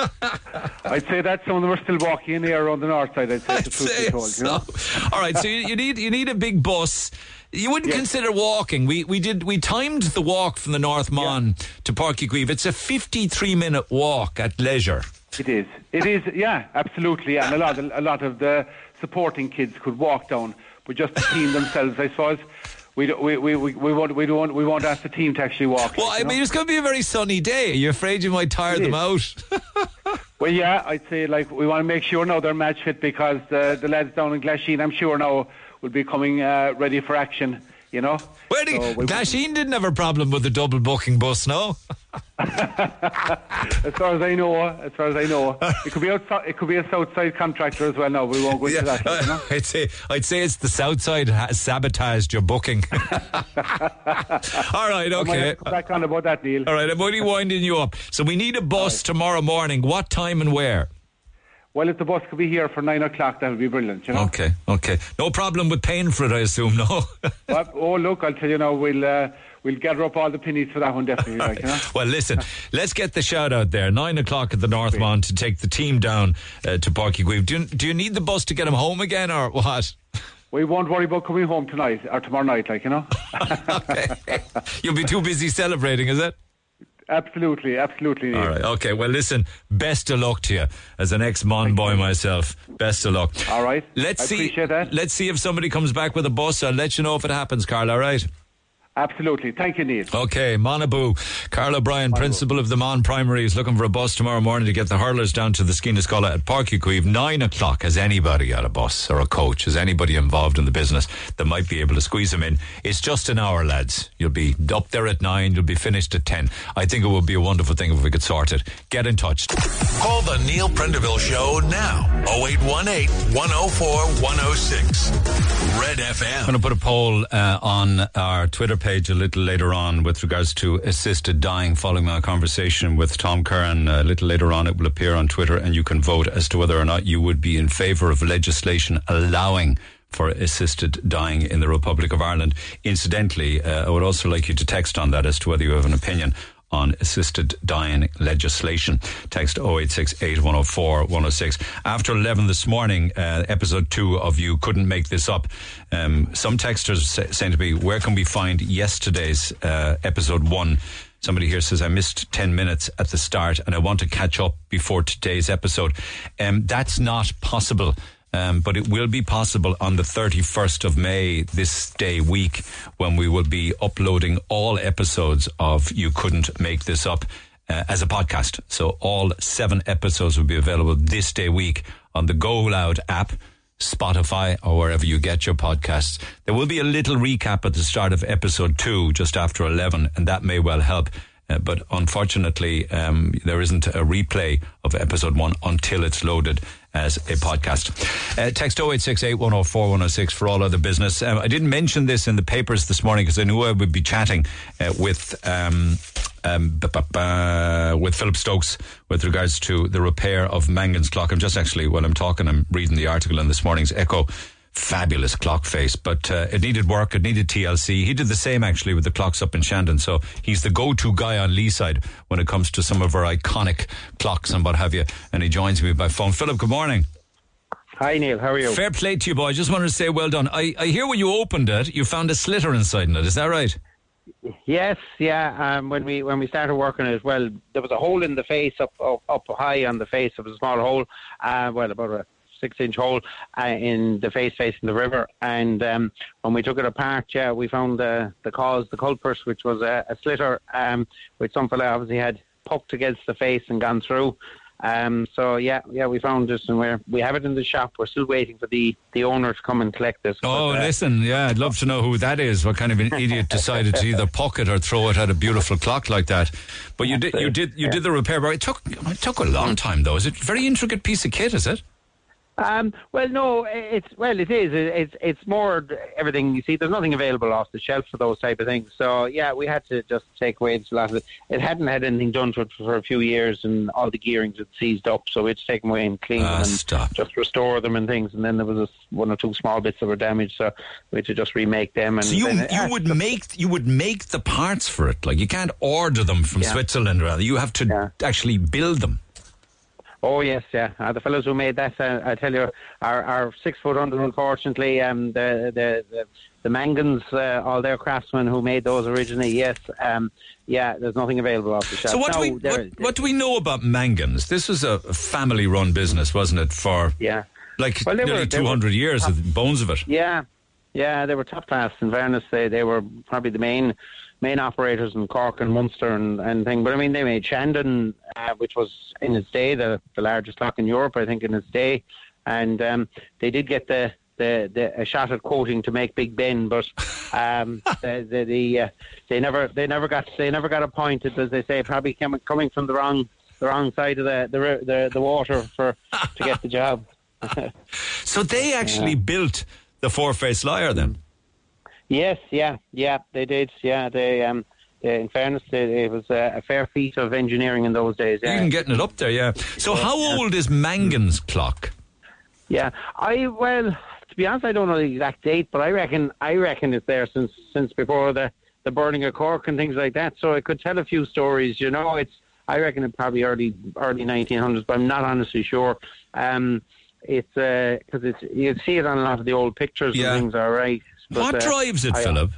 I'd say that some of them are still walking in air on the north side. I'd say, I'd say told, so. you know? All right, so you, you, need you need a big bus. You wouldn't yes. consider walking. We we did we timed the walk from the North Mon yeah. to Uí Chaoimh. It's a fifty-three minute walk at leisure. It is. It is. Yeah, absolutely. And a lot a lot of the supporting kids could walk down but just the team themselves, I suppose. We, do, we, we, we, we, won't, we, don't, we won't ask the team to actually walk. Well, I mean, know? it's going to be a very sunny day. Are you afraid you might tire it them is. out? <laughs> well, yeah, I'd say like we want to make sure now they're match fit because the, the lads down in Glasheen, I'm sure now will be coming uh, ready for action. You know. Where do So we- Glasheen didn't have a problem with the double booking bus, no? <laughs> as far as I know, as far as I know, it could be outside, it could be a south side contractor as well. No, we won't go into that. You know? <laughs> I'd say I'd say it's the south side has sabotaged your booking. <laughs> All right, okay. have to come back on about that, Neil. All right, I'm only winding you up. So we need a bus tomorrow morning. What time and where? Well, if the bus could be here for nine o'clock, that would be brilliant. You know. Okay, okay. No problem with paying for it, I assume, no? <laughs> But, oh, look, I'll tell you now, we'll uh, we'll gather up all the pennies for that one definitely. Like, you know. <laughs> well, listen, let's get the shout out there. Nine o'clock at the North Northmont to take the team down uh, to Páirc Uí Chaoimh. Do, you- do you need the bus to get him home again or what? <laughs> We won't worry about coming home tonight or tomorrow night, like you know. You'll be too busy celebrating, is it? Absolutely, absolutely. All right. Okay. Well, listen. Best of luck to you as an ex-mon boy myself. Best of luck. All right. Let's I see. appreciate that. Let's see if somebody comes back with a bus. I'll let you know if it happens, Carl. All right. Absolutely. Thank you, Neil. Okay, Monaboo. Carl O'Brien, principal of the Mon Primary, is looking for a bus tomorrow morning to get the hurlers down to the Sciath na Scol at Páirc Uí Chaoimh. Nine o'clock. Has anybody got a bus or a coach? Has anybody involved in the business that might be able to squeeze them in? It's just an hour, lads. You'll be up there at nine. You'll be finished at ten. I think it would be a wonderful thing if we could sort it. Get in touch. Call the Neil Prendeville Show now. 0818 104 106. Red FM. I'm going to put a poll uh, on our Twitter page a little later on with regards to assisted dying following my conversation with Tom Curran. A little later on, it will appear on Twitter and you can vote as to whether or not you would be in favour of legislation allowing for assisted dying in the Republic of Ireland. Incidentally, uh, I would also like you to text on that as to whether you have an opinion on assisted dying legislation. Text 0868 104 106. After 11 this morning, uh, episode 2 of You Couldn't Make This Up, um, some texters say, saying to me, Where can we find yesterday's uh, episode 1? Somebody here says, I missed 10 minutes at the start and I want to catch up before today's episode. Um, that's not possible. Um, but it will be possible on the 31st of May, this day week, when we will be uploading all episodes of You Couldn't Make This Up uh, as a podcast. So all seven episodes will be available this day week on the Go Loud app. Spotify or wherever you get your podcasts. There will be a little recap at the start of episode two, just after 11, and that may well help. Uh, but unfortunately, um, there isn't a replay of episode one until it's loaded as a podcast. Uh, text 0868 104 106 for all other business. Um, I didn't mention this in the papers this morning because I knew I would be chatting uh, with. Um, um, with Philip Stokes with regards to the repair of Mangan's clock. I'm just actually, while I'm talking, I'm reading the article in this morning's Echo. Fabulous clock face, but uh, it needed work. It needed TLC. He did the same actually with the clocks up in Shandon. So he's the go-to guy on Lee side when it comes to some of our iconic clocks and what have you. And he joins me by phone. Philip, good morning. Hi Neil, how are you? Fair play to you, boy. I just wanted to say well done. I, I hear when you opened it, you found a sliotar inside in it. Is that right? Yes, yeah. Um, when we when we started working it, well, there was a hole in the face up up, up high on the face of a small hole. Uh, well, about a six-inch hole uh, in the face facing the river. And um, when we took it apart, yeah, we found the the cause, the culprit, which was a, a sliotar, um, which some fella obviously had poked against the face and gone through. Um, so yeah, yeah, we found this and we're, we have it in the shop. We're still waiting for the, the owner to come and collect this. Oh, But, uh, listen, yeah, I'd love to know who that is. What kind of an <laughs> idiot decided to either pocket or throw it at a beautiful clock like that? But you did, you did, you did the repair. But it took, it took a long time, though. Is it a very intricate piece of kit? Is it? Um, well, no, it's well, it is. It, it's it's more everything. You see, there's nothing available off the shelf for those type of things. So yeah, we had to just take away the lot of it. It hadn't had anything done to it for a few years, and all the gearings had seized up. So we had to take them away and clean Ah, them and stop. just restore them and things. And then there was a, one or two small bits that were damaged, so we had to just remake them. And So you then, you would make you would make the parts for it. Like you can't order them from Yeah. Switzerland. Rather, you have to actually build them. Oh yes, yeah. Uh, the fellows who made that, uh, I tell you, are, are six foot under. Unfortunately, um, the the the, the Mangans, uh, all their craftsmen who made those originally. Yes, um, yeah. There's nothing available off the shelf. So what do we what, what do we know about Mangans? This was a family-run business, wasn't it? For yeah, like Well, nearly two hundred years, top- the bones of it. Yeah, yeah, they were top class. In fairness, they they were probably the main main operators in Cork and Munster and, and thing. But I mean, they made Shandon, uh, which was in its day the the largest clock in Europe, I think, in its day. And um, they did get the the, the a shot at quoting to make Big Ben, but um, <laughs> the, the, the uh, they never they never got they never got appointed, as they say, probably coming coming from the wrong the wrong side of the the the, the water for to get the job. <laughs> So they <laughs> actually built the four faced liar then? Yes, yeah, yeah, they did. Yeah, they. Um, in fairness, they, it was a, a fair feat of engineering in those days. Yeah. Even getting it up there, yeah. So how old is Mangan's clock? Yeah, I well, to be honest, I don't know the exact date, but I reckon I reckon it's there since since before the the burning of Cork and things like that. So I could tell a few stories. You know, it's I reckon it probably early early 1900s, but I'm not honestly sure. Um, it's because it's you see it on a lot of the old pictures Yeah. and things. All right. But, what uh, drives it, I- Philip?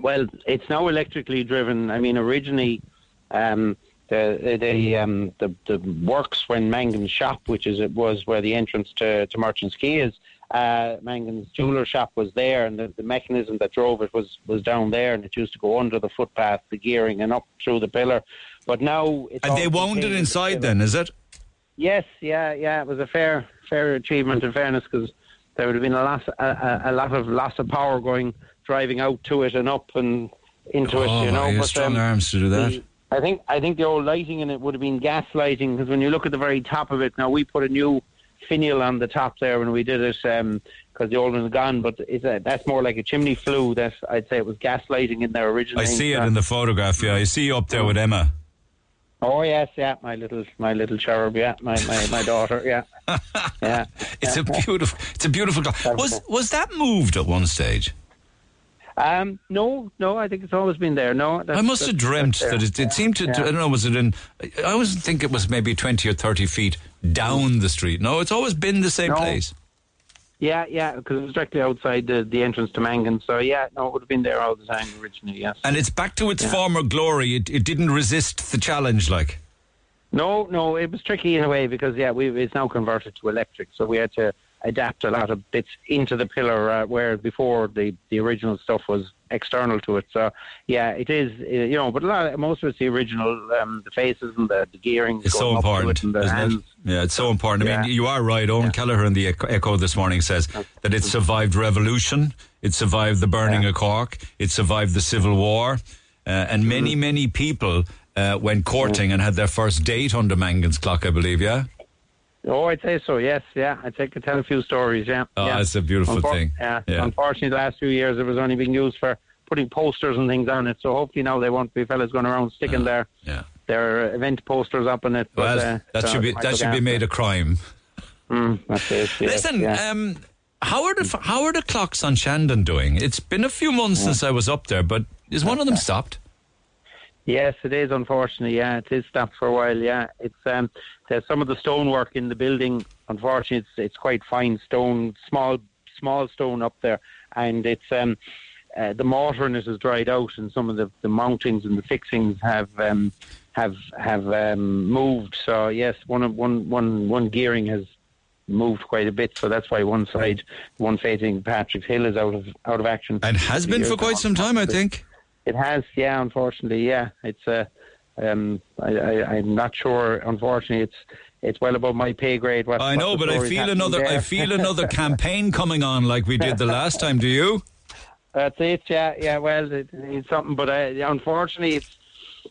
well, it's now electrically driven. I mean, originally, um, the the um, the, the works when Mangan's shop, which is it was where the entrance to to Merchant's Quay is. Uh, Mangan's jeweler shop was there, and the, the mechanism that drove it was was down there, and it used to go under the footpath, the gearing, and up through the pillar. But now, it's And they wound it contained in the inside then, is it? Yes, yeah, yeah. It was a fair, fair achievement in fairness because there would have been a lot, a, a, lot of loss of power going driving out to it and up and into Oh, it. You know, but strong um, arms to do that. the- I think I think the old lighting in it would have been gas lighting because when you look at the very top of it now, we put a new finial on the top there when we did it because the old one's gone. But a, that's more like a chimney flue. That I'd say it was gas lighting in there originally. I see it in the photograph, yeah. I see you up there with Emma. Oh yes, yeah, my little my little cherub, yeah, my my, my daughter, yeah, <laughs> yeah. It's a beautiful it's a beautiful clock. Was was that moved at one stage? Um, no, no, I think it's always been there. No, I must have dreamt that it, it seemed to, Yeah. I don't know, was it in, I always think it was maybe 20 or 30 feet down the street. No, it's always been the same No. place. Yeah, yeah, because it was directly outside the, the entrance to Mangan. So yeah, no, it would have been there all the time originally. Yes. And it's back to its Yeah. former glory. It, it didn't resist the challenge, like. No, no, it was tricky in a way because yeah, we it's now converted to electric, so we had to adapt a lot of bits into the pillar uh, where before the the original stuff was external to it. So yeah, it is uh, you know, but a lot of, most of it's the original, um, the faces and the, the gearing. It's so going up to important, it and the isn't hands. it? Yeah, it's so important. I mean, you are right. Owen Kelleher in the Echo- this morning says that it survived revolution, it survived the burning of Cork, it survived the Civil War, uh, and many, many people uh, went courting and had their first date under Mangan's clock, I believe. Yeah. Oh, I'd say so. Yes, yeah. I'd say I could tell a few stories. Yeah. Oh, yeah. that's a beautiful Unfor- thing. Yeah. Yeah. Unfortunately, the last few years it was only being used for putting posters and things on it. So hopefully now they won't be fellas going around sticking their yeah. their event posters up on it. Well, but, uh, that so should be it that look should be made a crime. Mm, that's it. yes, Listen, yeah. um, how are the how are the clocks on Shandon doing? It's been a few months since I was up there, but is one of them stopped? Yes, it is. Unfortunately, yeah, it is stopped for a while. Yeah, it's um, there's some of the stonework in the building. Unfortunately, it's it's quite fine stone, small small stone up there, and it's um, uh, the mortar in it has dried out, and some of the, the mountings and the fixings have um, have have um, moved. So yes, one one one one gearing has moved quite a bit. So that's why one side, one facing Patrick's Hill, is out of out of action. And has been for quite some time, I think. It has, yeah. Unfortunately, yeah. It's uh, um, I, I, I'm not sure. Unfortunately, it's it's well above my pay grade. What, I know, but I feel another. I feel <laughs> another campaign coming on, like we did the last time. Do you? That's it. Yeah, yeah. Well, it, it's something, but uh, unfortunately, it's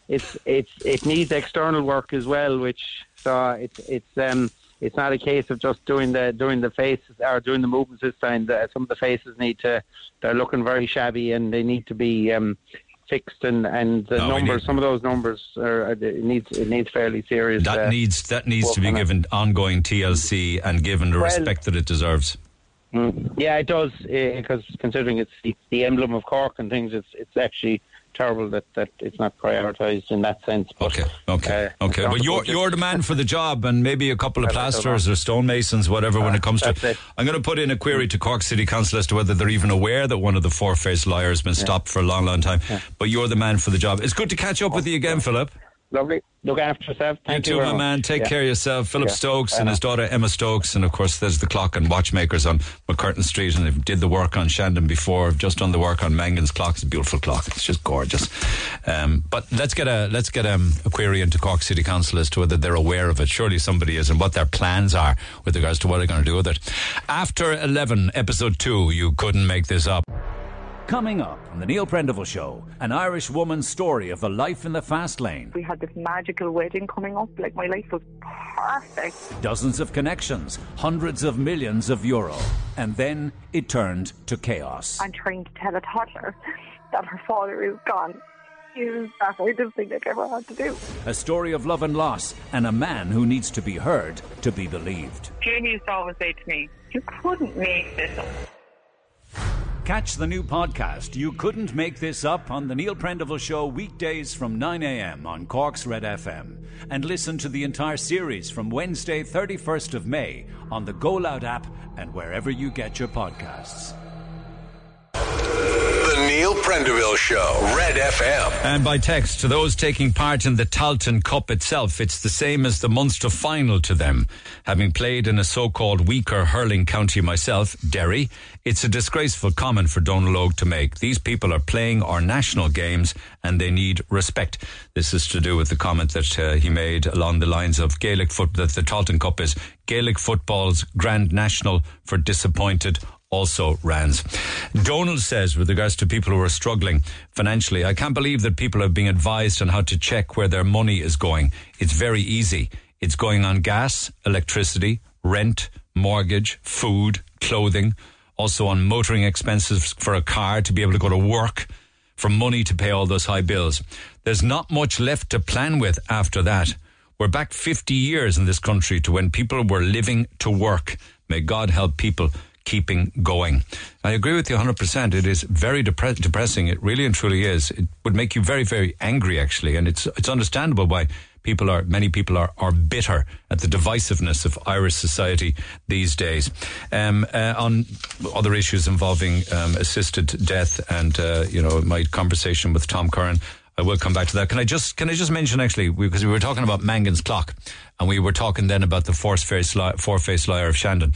it's it's it needs external work as well. Which so it's it's um it's not a case of just doing the doing the faces or doing the movements this time. The, some of the faces need to they're looking very shabby and they need to be um fixed and and the No, numbers. some of those numbers are, it needs it needs fairly serious. That uh, needs that needs to be work on it. given ongoing TLC and given the Well- respect that it deserves. Mm. Yeah, it does because considering it's the, the emblem of Cork and things, it's it's actually terrible that, that it's not prioritised in that sense. But, Okay, okay, uh, okay. But you're you're the man for the job, and maybe a couple of plasterers or stonemasons, whatever. when it comes to, it. I'm going to put in a query to Cork City Council as to whether they're even aware that one of the four-faced liars has been stopped for a long, long time. But you're the man for the job. It's good to catch up with you again, Philip. Lovely. Look after yourself. Thank you you, too, my much. man. Take Yeah. care of yourself. Philip Yeah. Stokes and his daughter Emma Stokes, and of course there's the clock and watchmakers on MacCurtain Street, and they did the work on Shandon before. I've just done the work on Mangan's clock. It's a beautiful clock. It's just gorgeous. Um, but let's get a let's get um, a query into Cork City Council as to whether they're aware of it. Surely somebody is, and what their plans are with regards to what they're going to do with it. After eleven, episode two, you couldn't make this up. Coming up on the Neil Prendeville Show, an Irish woman's story of the life in the fast lane. We had this magical wedding coming up. Like my life was perfect. Dozens of connections, hundreds of millions of euro. And then it turned to chaos. I'm trying to tell a toddler that her father is gone. Is that I didn't I'd ever had to do. A story of love and loss, and a man who needs to be heard to be believed. Jamie used to always say to me, you couldn't make this up. Catch the new podcast, You Couldn't Make This Up, on the Neil Prendeville Show weekdays from 9 a.m. on Cork's Red FM. And listen to the entire series from Wednesday, 31st of May on the Go Loud app and wherever you get your podcasts. The Neil Prendeville Show, Red FM. And by text, to those taking part in the Tailteann Cup itself, it's the same as the Munster final to them. Having played in a so-called weaker hurling county myself, Derry, it's a disgraceful comment for Dónal Óg to make. These people are playing our national games and they need respect. This is to do with the comment that uh, he made along the lines of Gaelic foot, that the Tailteann Cup is Gaelic football's grand national for disappointed also Rands. Donald says, with regards to people who are struggling financially, I can't believe that people are being advised on how to check where their money is going. It's very easy. It's going on gas, electricity, rent, mortgage, food, clothing, also on motoring expenses for a car to be able to go to work, for money to pay all those high bills. There's not much left to plan with after that. We're back 50 years in this country to when people were living to work. May God help people keeping going. I agree with you 100%. It is very depre- depressing. It really and truly is. It would make you very, very angry, actually. And it's, it's understandable why people are, many people are, are bitter at the divisiveness of Irish society these days. Um, uh, on other issues involving um, assisted death and, uh, you know, my conversation with Tom Curran, I will come back to that. Can I just can I just mention actually because we were talking about Mangan's clock and we were talking then about the four face four face liar of Shandon.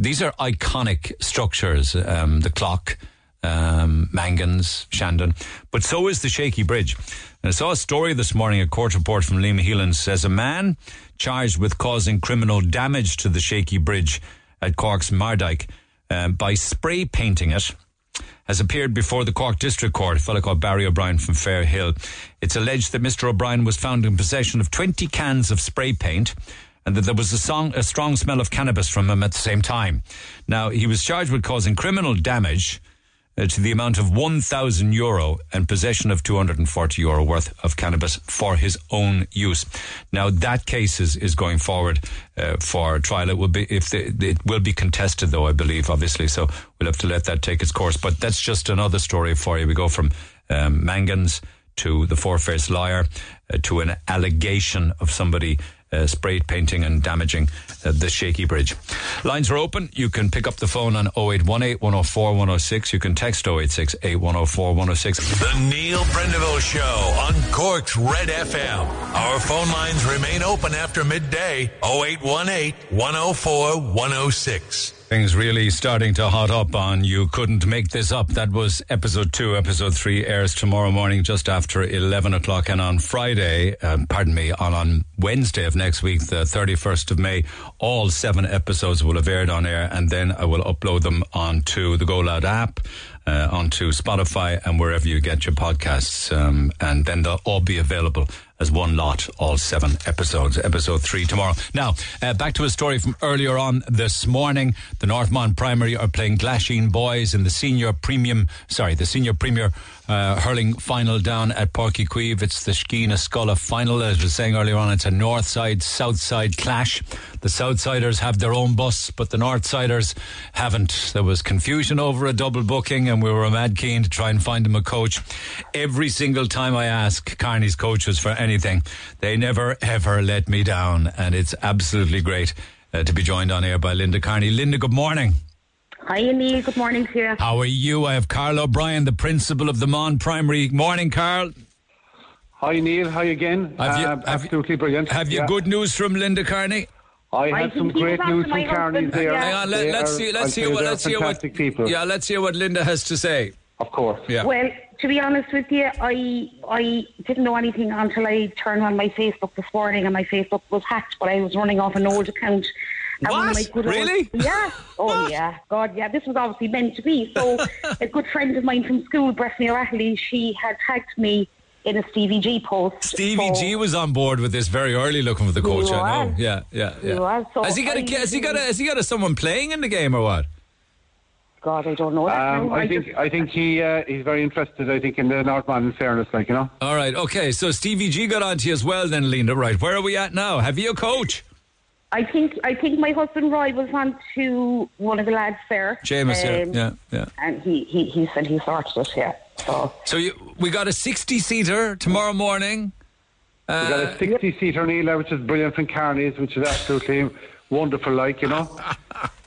These are iconic structures. Um, the clock, um, Mangan's, Shandon, but so is the Shaky Bridge. And I saw a story this morning, a court report from Liam Heylin says a man charged with causing criminal damage to the Shaky Bridge at Cork's Mardyke um, by spray painting it has appeared before the Cork District Court, a fellow called Barry O'Brien from Fairhill. It's alleged that Mr. O'Brien was found in possession of 20 cans of spray paint and that there was a, song, a strong smell of cannabis from him at the same time. Now, he was charged with causing criminal damage uh, to the amount of 1,000 euro and possession of 240 euro worth of cannabis for his own use. Now that case is, is going forward uh, for trial. It will be if the, it will be contested, though I believe, obviously. So we'll have to let that take its course. But that's just another story for you. We go from um, Mangans to the four-faced liar uh, to an allegation of somebody uh, spray painting and damaging uh, the shaky bridge. Lines are open. You can pick up the phone on 0818 104 106. You can text 086 8104 106. The Neil Prendeville Show on Cork's Red FM. Our phone lines remain open after midday 0818 104 106. Things really starting to hot up on You Couldn't Make This Up. That was episode two. Episode three airs tomorrow morning just after 11 o'clock. And on Friday, um, pardon me, on, on Wednesday of next week, the 31st of May, all seven episodes will have aired on air. And then I will upload them onto the GoLoud app. Uh, onto Spotify and wherever you get your podcasts. Um, and then they'll all be available as one lot, all seven episodes. Episode three tomorrow. Now, uh, back to a story from earlier on this morning. The North Mon Primary are playing Glasheen Boys in the senior premium, sorry, the senior premier uh, hurling final down at Páirc Uí Chaoimh. It's the Sciath na Scol final. As I was saying earlier on, it's a north side, south side clash. The Southsiders have their own bus, but the Northsiders haven't. There was confusion over a double booking, and we were mad keen to try and find them a coach. Every single time I ask Kearney's coaches for anything, they never ever let me down, and it's absolutely great uh, to be joined on air by Linda Kearney. Linda, good morning. Hi, Neil. Good morning to you. How are you? I have Carl O'Brien, the principal of the Mon Primary. Morning, Carl. Hi Neil, hi again. Have you- Um, have you- absolutely brilliant. Have you Yeah. good news from Linda Kearney? I have some great news from Kearney's there. Hang on, let, They us are- see. Let's say hear what. Let's hear what. fantastic people. Yeah, let's hear what Linda has to say. Of course. Yeah. Well, to be honest with you, I I didn't know anything until I turned on my Facebook this morning, and my Facebook was hacked. But I was running off an old account. And one of my <laughs> oh, What? good old- Really? yeah. Oh yeah. God, yeah. This was obviously meant to be. So, <laughs> a good friend of mine from school, Breffney O'Reilly, she had tagged me in a Stevie G post. Stevie So- G was on board with this very early, looking for the coach. I know. was. Yeah, yeah, He yeah. was. So has he got a? I- Has he got a? Has he got a, someone playing in the game or what? God, I don't know. that Um, now. I just- think I think he uh, he's very interested. I think in the North Mon. In fairness, like you know. All right, okay. So Stevie G got on to you as well, then, Linda. Right, where are we at now? Have you a coach? I think I think my husband Roy was on to one of the lads there. James. yeah, um, yeah, yeah. And he, he, he said he sorted it, yeah. So So you, we got a sixty-seater tomorrow morning. we got Uh, a 60 seater Neil, which is brilliant from Kearney's, which is absolutely wonderful. Like you know. <laughs>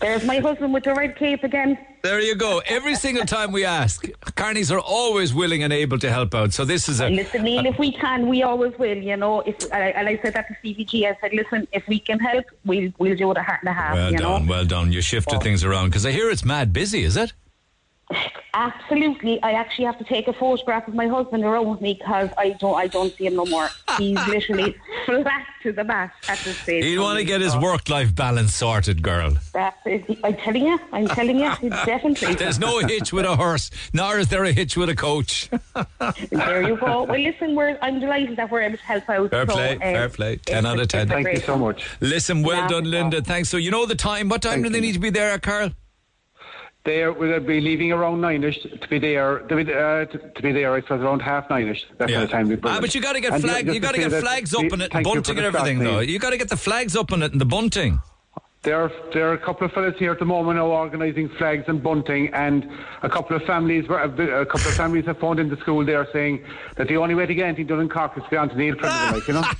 there's my husband with the red cape again. There you go. Every single time we ask, Kearneys are always willing and able to help out. So this is a. Listen, Neil, if we can, we always will. You know, if and I, said that to CVG, I said, listen, if we can help, we'll we'll do it a heart and a half. Well done, know, well done. You shifted oh. things around because I hear it's mad busy. Is it? Absolutely. I actually have to take a photograph of my husband around with me because I don't I don't see him no more. He's <laughs> literally flat to the mat at this stage. He'd want to get his work-life balance sorted, girl. That's it. I'm telling you, I'm telling you, it's <laughs> definitely. There's no hitch with a horse, nor is there a hitch with a coach. <laughs> There you go. Well, listen, we're, I'm delighted that we're able to help out. Fair so, play, um, fair play. Ten out of ten. Thank you so much. Listen, well Yeah. done, Linda. Thanks. So you know the time. What time do they need to be there, Carl? They will be leaving around nine-ish to be there. To be, uh, to, to be there, I suppose, around half nine-ish. That's Yeah. the time we Ah, but you got to get flag. You got to get flags up on it, and thank you for bunting and everything, though. You got to get the flags up on it and the bunting. There are, there are a couple of fellas here at the moment now organising flags and bunting, and a couple of families were, a couple of families have phoned into school there saying that the only way to get anything done in Cork is to go on to Neil Prendeville, like, you know. <laughs>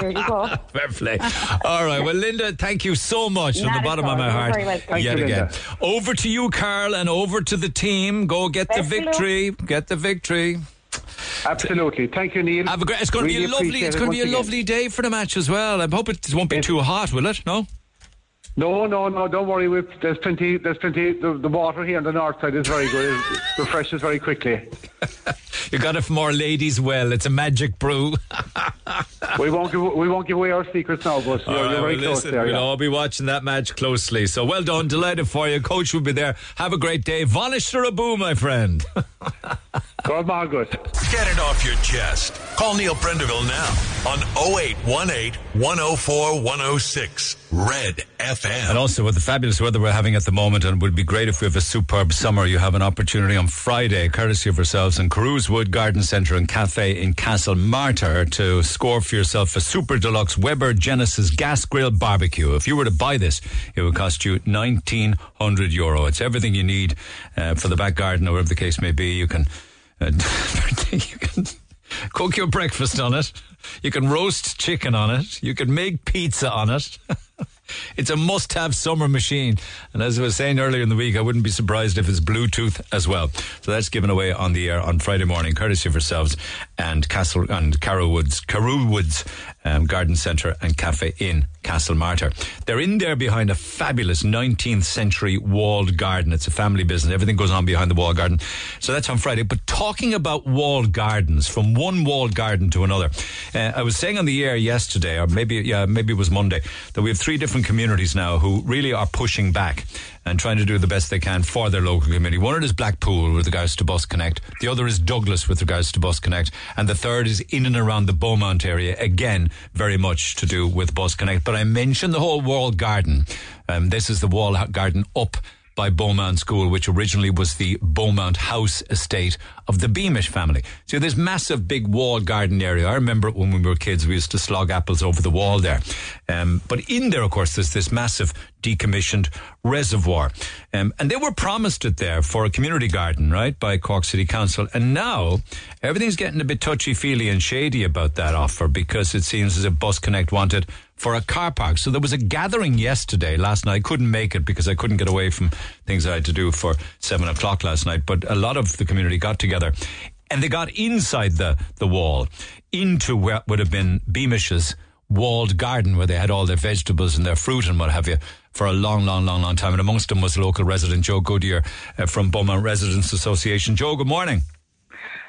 There you go. <laughs> Fair play. All right. Well, Linda, thank you so much from the at bottom of my You're heart. very. Thank Yet you, again. Linda. Over to you, Carl, and over to the team. Go get the Best of luck. victory. Get the victory. Absolutely. Thank you, Neil. Have a great. It's going to be a lovely. It's going to be a once again. lovely day for the match as well. I hope it won't be too hot, will it? No. No, no, no, don't worry. We've, there's plenty, there's plenty, the, the water here on the north side is very good. It refreshes very quickly. <laughs> You got it from our ladies' well. It's a magic brew. <laughs> We won't give, we won't give away our secrets now, but you're, All right, you're very well, close listen, there. we'll yeah. all be watching that match closely. So well done, delighted for you. Coach will be there. Have a great day. Vanish to Rabu, my friend. <laughs> God, Margaret. Get it off your chest. Call Neil Prendeville now on 0818 104 106 Red FM. And also with the fabulous weather we're having at the moment, and it would be great if we have a superb summer. You have an opportunity on Friday, courtesy of yourselves in Carewswood Garden Centre and Cafe in Castlemartyr, to score for yourself a super deluxe Weber Genesis gas grill barbecue. If you were to buy this, it would cost you nineteen hundred euro. It's everything you need uh, for the back garden, or whatever the case may be. You can. Uh, <laughs> you can cook your breakfast on it. You can roast chicken on it. You can make pizza on it. <laughs> it's a must have summer machine. And as I was saying earlier in the week, I wouldn't be surprised if it's Bluetooth as well. So that's given away on the air on Friday morning, courtesy of yourselves and Castle and Carrow Woods, Carew Woods um, Garden Centre and Cafe in Castlemartyr. They're in there behind a fabulous 19th century walled garden. It's a family business. Everything goes on behind the walled garden. So that's on Friday. But talking about walled gardens, from one walled garden to another, uh, I was saying on the air yesterday, or maybe yeah, maybe it was Monday, that we have three different communities now who really are pushing back and trying to do the best they can for their local community. One is Blackpool with regards to Bus Connect. The other is Douglas with regards to Bus Connect. And the third is in and around the Beaumont area. Again, very much to do with Bus Connect. But I mentioned the whole walled garden. Um, this is the wall garden up by Beaumont School, which originally was the Beaumont House estate of the Beamish family. So this massive big walled garden area. I remember when we were kids. We used to slog apples over the wall there. Um, but in there, of course, there's this massive decommissioned reservoir. Um, and they were promised it there for a community garden, right, by Cork City Council. And now everything's getting a bit touchy feely and shady about that offer because it seems as if Bus Connect wanted for a car park. So there was a gathering yesterday, last night. I couldn't make it because I couldn't get away from things I had to do for seven o'clock last night. But a lot of the community got together and they got inside the, the wall into what would have been Beamish's walled garden where they had all their vegetables and their fruit and what have you for a long, long, long, long time. And amongst them was local resident Joe Goodyear uh, from Beaumont Residents Association. Joe, good morning.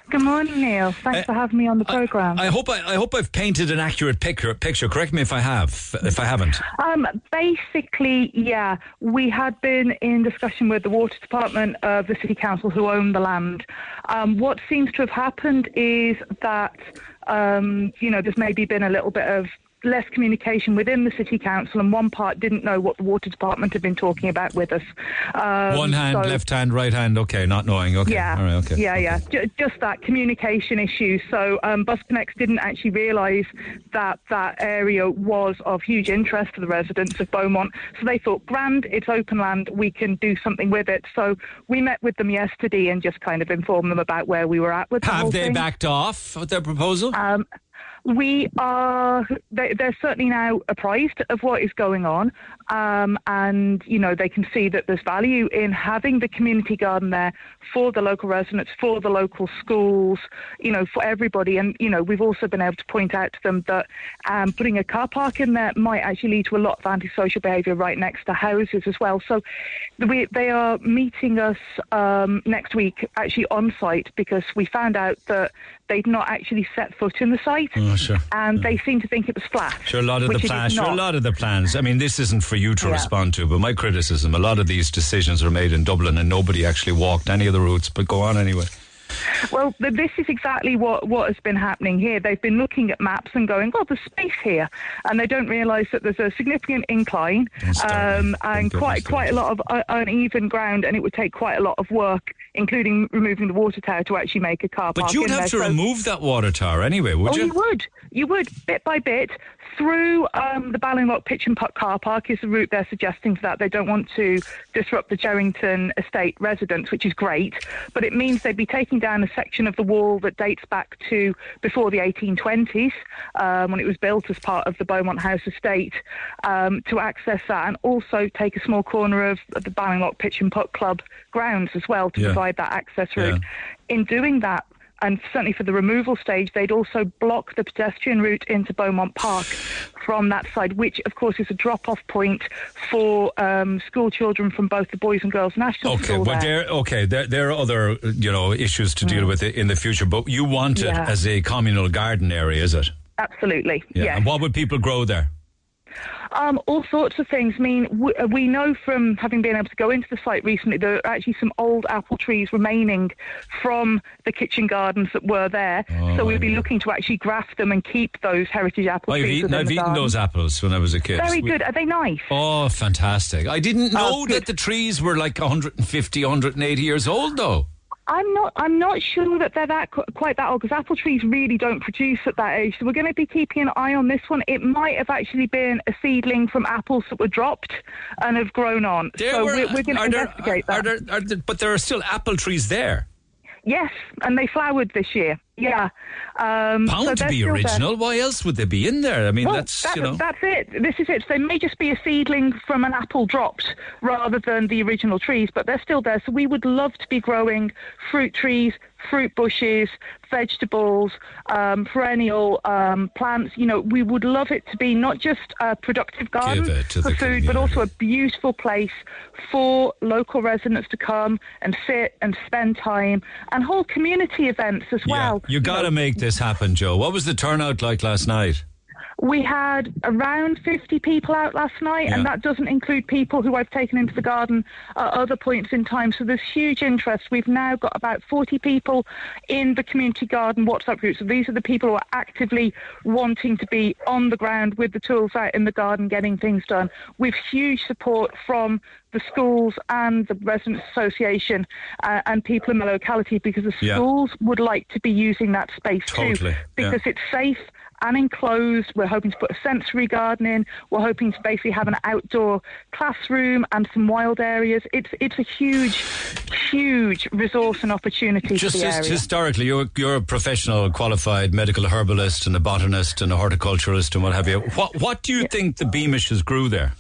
Good morning, Neil. Thanks for having me on the program. I hope I, I hope I've painted an accurate picture. Picture. Correct me if I have. If I haven't. Um, basically, yeah, we had been in discussion with the water department of the city council who own the land. Um, what seems to have happened is that um, you know there's maybe been a little bit of less communication within the city council, and one part didn't know what the water department had been talking about with us. Um, One hand, so- left hand, right hand. Okay, not knowing. Okay. Yeah, All right. Okay. yeah, yeah. J- just that communication issue. So um, Bus Connects didn't actually realise that that area was of huge interest to the residents of Beaumont. So they thought, grand, it's open land, we can do something with it. So we met with them yesterday and just kind of informed them about where we were at with the whole Have they thing. backed off with their proposal? Um, we are, they, they're certainly now apprised of what is going on. Um, and, you know, they can see that there's value in having the community garden there for the local residents, for the local schools, you know, for everybody. And, you know, we've also been able to point out to them that um, putting a car park in there might actually lead to a lot of antisocial behaviour right next to houses as well. So we, they are meeting us um, next week actually on site because we found out that they'd not actually set foot in the site Oh, sure. and they seem to think it was flat. Sure, a lot of the which it is plans. Sure, a lot of the plans. I mean, this isn't for you to Yeah. respond to, but my criticism: a lot of these decisions are made in Dublin, and nobody actually walked any of the routes. But go on anyway. Well, this is exactly what, what has been happening here. They've been looking at maps and going, oh, there's space here. And they don't realise that there's a significant incline um, and quite quite a lot of uh, uneven ground, and it would take quite a lot of work, including removing the water tower, to actually make a car park But you'd have to. So- remove that water tower anyway, would oh, you? you would. You would, bit by bit, through um, the Ballinlough Pitch and Putt car park is the route they're suggesting for that. They don't want to disrupt the Jerrington estate residents, which is great, but it means they'd be taking down a section of the wall that dates back to before the 1820s, um, when it was built as part of the Beaumont House estate, um, to access that, and also take a small corner of, of the Ballinlough Pitch and Putt Club grounds as well to Yeah. provide that access route. In doing that, and certainly for the removal stage, they'd also block the pedestrian route into Beaumont Park from that side, which of course is a drop-off point for um, school children from both the Boys and Girls National Okay, School. well, there. there, okay, there, there are other, you know, issues to deal with in the future, but you want it Mm. Yeah. as a communal garden area, is it? Absolutely, Yeah. yes. And what would people grow there? Um, all sorts of things. I mean, we, uh, we know from having been able to go into the site recently, there are actually some old apple trees remaining from the kitchen gardens that were there. Oh, so we'll be looking to actually graft them and keep those heritage apple I've trees eaten, I've eaten garden. those apples when I was a kid. Very We- good. Are they nice? Oh, fantastic. I didn't know Oh, that the trees were like 150, 180 years old, though. I'm not. I'm not sure that they're that quite that old because apple trees really don't produce at that age. So we're going to be keeping an eye on this one. It might have actually been a seedling from apples that were dropped and have grown on. There so were- we're, we're going to are there- investigate are, that. are there, are there, but there are still apple trees there. Yes, and they flowered this year. Yeah. Um, Bound so to be still there. original. Why else would they be in there? I mean, Well, that's, that- you know. that's it. This is it. So they may just be a seedling from an apple dropped rather than the original trees, but they're still there. So we would love to be growing fruit trees, fruit bushes, vegetables, um, perennial um, plants. You know, we would love it to be not just a productive garden for food, but also a beautiful place for local residents to come and sit and spend time and hold community events as well. You got to make this happen, Joe. What was the turnout like last night? We had around 50 people out last night, Yeah. and that doesn't include people who I've taken into the garden at other points in time. So there's huge interest. We've now got about 40 people in the community garden WhatsApp group. So these are the people who are actively wanting to be on the ground with the tools out in the garden getting things done. With huge support from the schools and the residents association uh, and people in the locality because the Yeah. schools would like to be using that space Totally, too yeah. because it's safe and enclosed. We're hoping to put a sensory garden in. We're hoping to basically have an outdoor classroom and some wild areas. It's it's a huge, huge resource and opportunity Just for the his- area. historically, you're, you're a professional, qualified medical herbalist and a botanist and a horticulturist and what have you. What, what do you think the Beamishes grew there?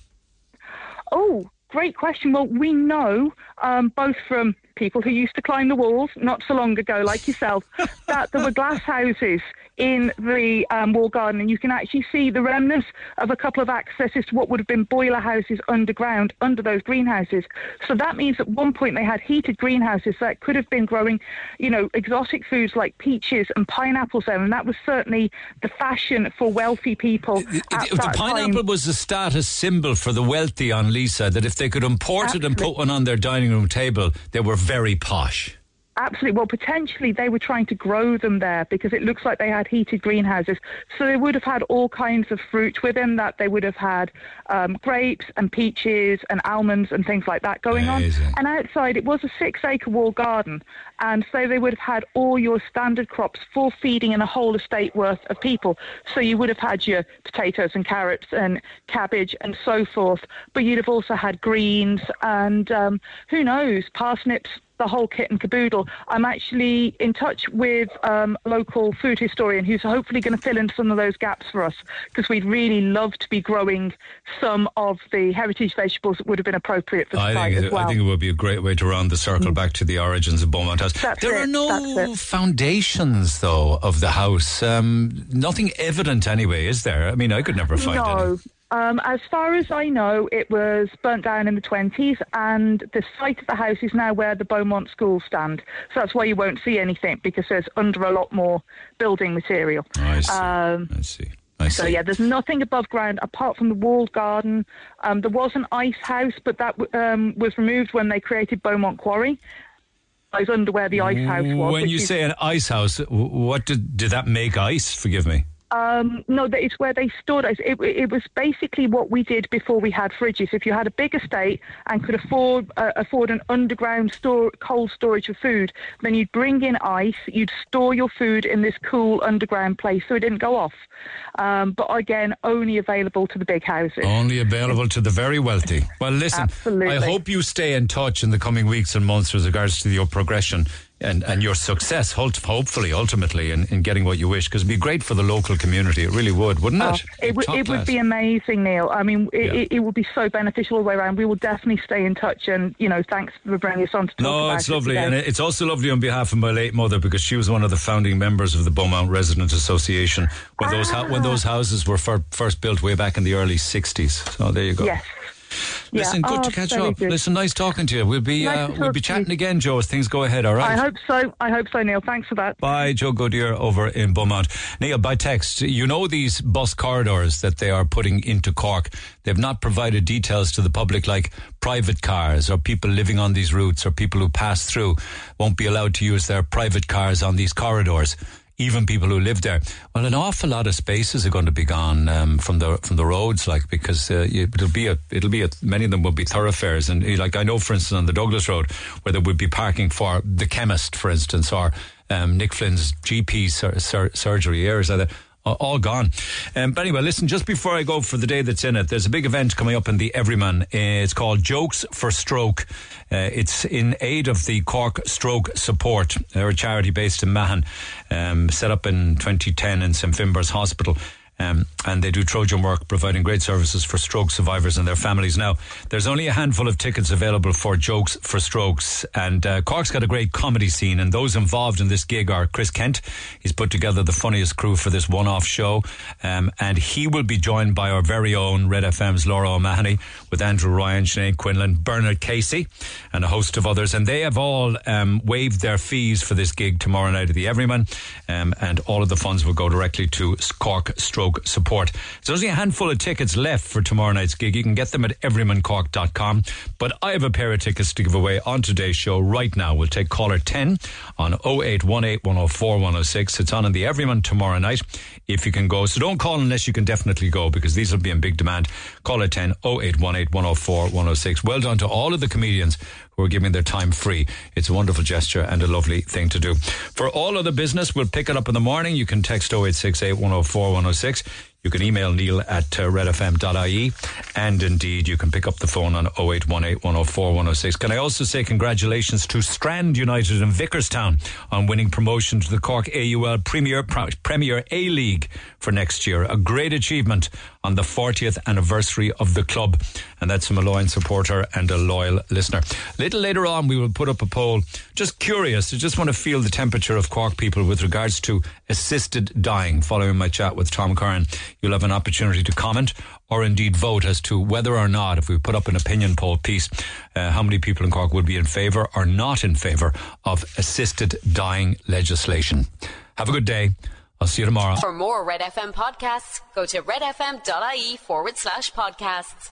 Oh, great question. Well, we know um, both from people who used to climb the walls not so long ago, like yourself, <laughs> that there were glass houses in the um, wall garden, and you can actually see the remnants of a couple of accesses to what would have been boiler houses underground under those greenhouses. So that means at one point they had heated greenhouses that could have been growing, you know, exotic foods like peaches and pineapples there, and that was certainly the fashion for wealthy people. at the that pineapple time. was a status symbol for the wealthy on Leeside, that if they could import it and put one on their dining room table, they were very posh. Absolutely. Well, potentially they were trying to grow them there because it looks like they had heated greenhouses. So they would have had all kinds of fruit within that. They would have had um, grapes and peaches and almonds and things like that going Amazing. on. And outside, it was a six acre wall garden. And so they would have had all your standard crops for feeding in a whole estate worth of people. So you would have had your potatoes and carrots and cabbage and so forth. But you'd have also had greens and um, who knows, parsnips, the whole kit and caboodle. I'm actually in touch with um, a local food historian who's hopefully going to fill in some of those gaps for us because we'd really love to be growing some of the heritage vegetables that would have been appropriate for the I site think, as well. I think it would be a great way to round the circle back to the origins of Beaumont That's there are no foundations, though, of the house. Um, nothing evident, anyway, is there? I mean, I could never find any. no. Um, as far as I know, it was burnt down in the 20s, and the site of the house is now where the Beaumont schools stand. So that's why you won't see anything because there's under a lot more building material. I see. Um, I see. I so see. yeah, there's nothing above ground apart from the walled garden. Um, there was an ice house, but that um, was removed when they created Beaumont Quarry. I was under where the ice house was. When you say an ice house, what did, did that make ice? Forgive me. Um, no, that it's where they stored us. It, it was basically what we did before we had fridges. If you had a big estate and could afford uh, afford an underground store, cold storage of food, then you'd bring in ice. You'd store your food in this cool underground place so it didn't go off. Um, but again, only available to the big houses. Only available to the very wealthy. Well, listen, Absolutely. I hope you stay in touch in the coming weeks and months with regards to your progression and, and your success, hopefully, ultimately, in, in getting what you wish, because it'd be great for the local community. It really would, wouldn't Oh, it? it would it would be amazing, Neil. I mean, it, Yeah. it, it would be so beneficial all the way around. We will definitely stay in touch, and you know, thanks for bringing us on to talk No, it's it lovely. today. And it's also lovely on behalf of my late mother because she was one of the founding members of the Beaumont Resident Association when those hou- when ah. those houses were fir- first built way back in the early 60s. So there you go. Yes. Listen, Yeah. good Oh, to catch up. good. Listen, nice talking to you. We'll be Nice uh, we'll be chatting again, Joe, as things go ahead, all right? I hope so. I hope so, Neil. Thanks for that. Bye, Joe Goodyear over in Beaumont. Neil, by text, you know these bus corridors that they are putting into Cork. They've not provided details to the public like private cars or people living on these routes or people who pass through won't be allowed to use their private cars on these corridors. Even people who live there. Well, an awful lot of spaces are going to be gone um, from the from the roads, like because uh, it'll be a it'll be a many of them will be thoroughfares, and uh, like I know, for instance, on the Douglas Road, where there would be parking for the chemist, for instance, or um, Nick Flynn's GP sur- sur- surgery areas. All gone. Um, but anyway, listen, just before I go for the day that's in it, there's a big event coming up in the Everyman. Uh, It's called Jokes for Stroke. Uh, it's in aid of the Cork Stroke Support. They're a charity based in Mahon, um, set up in 2010 in St. Finbarr's Hospital. Um, and they do Trojan work, providing great services for stroke survivors and their families. Now, there's only a handful of tickets available for Jokes for Strokes, and uh, Cork's got a great comedy scene, and those involved in this gig are Chris Kent. He's put together the funniest crew for this one-off show, um, and he will be joined by our very own Red FM's Laura O'Mahony, with Andrew Ryan, Sinead Quinlan, Bernard Casey, and a host of others, and they have all um, waived their fees for this gig tomorrow night at the Everyman, um, and all of the funds will go directly to Cork Stroke Support. There's only a handful of tickets left for tomorrow night's gig. You can get them at everymancork.com. But I have a pair of tickets to give away on today's show right now. We'll take caller 10 on 0818 104 106. It's on in the Everyman tomorrow night if you can go. So don't call unless you can definitely go because these will be in big demand. Call at 10 0818 104 106. Well done to all of the comedians who are giving their time free. It's a wonderful gesture and a lovely thing to do. For all other business, we'll pick it up in the morning. You can text 0868 104 106. You can email Neil at uh, redfm.ie and indeed you can pick up the phone on 0818 104 106. Can I also say congratulations to Strand United in Vickerstown on winning promotion to the Cork AUL Premier, Premier A League for next year. A great achievement on the 40th anniversary of the club. And that's a Malloyne supporter and a loyal listener. Little later on, we will put up a poll. Just curious, I just want to feel the temperature of Cork people with regards to assisted dying. Following my chat with Tom Curran, you'll have an opportunity to comment or indeed vote as to whether or not, if we put up an opinion poll piece, uh, how many people in Cork would be in favour or not in favour of assisted dying legislation. Have a good day. I'll see you tomorrow. For more Red FM podcasts, go to redfm.ie forward slash podcasts.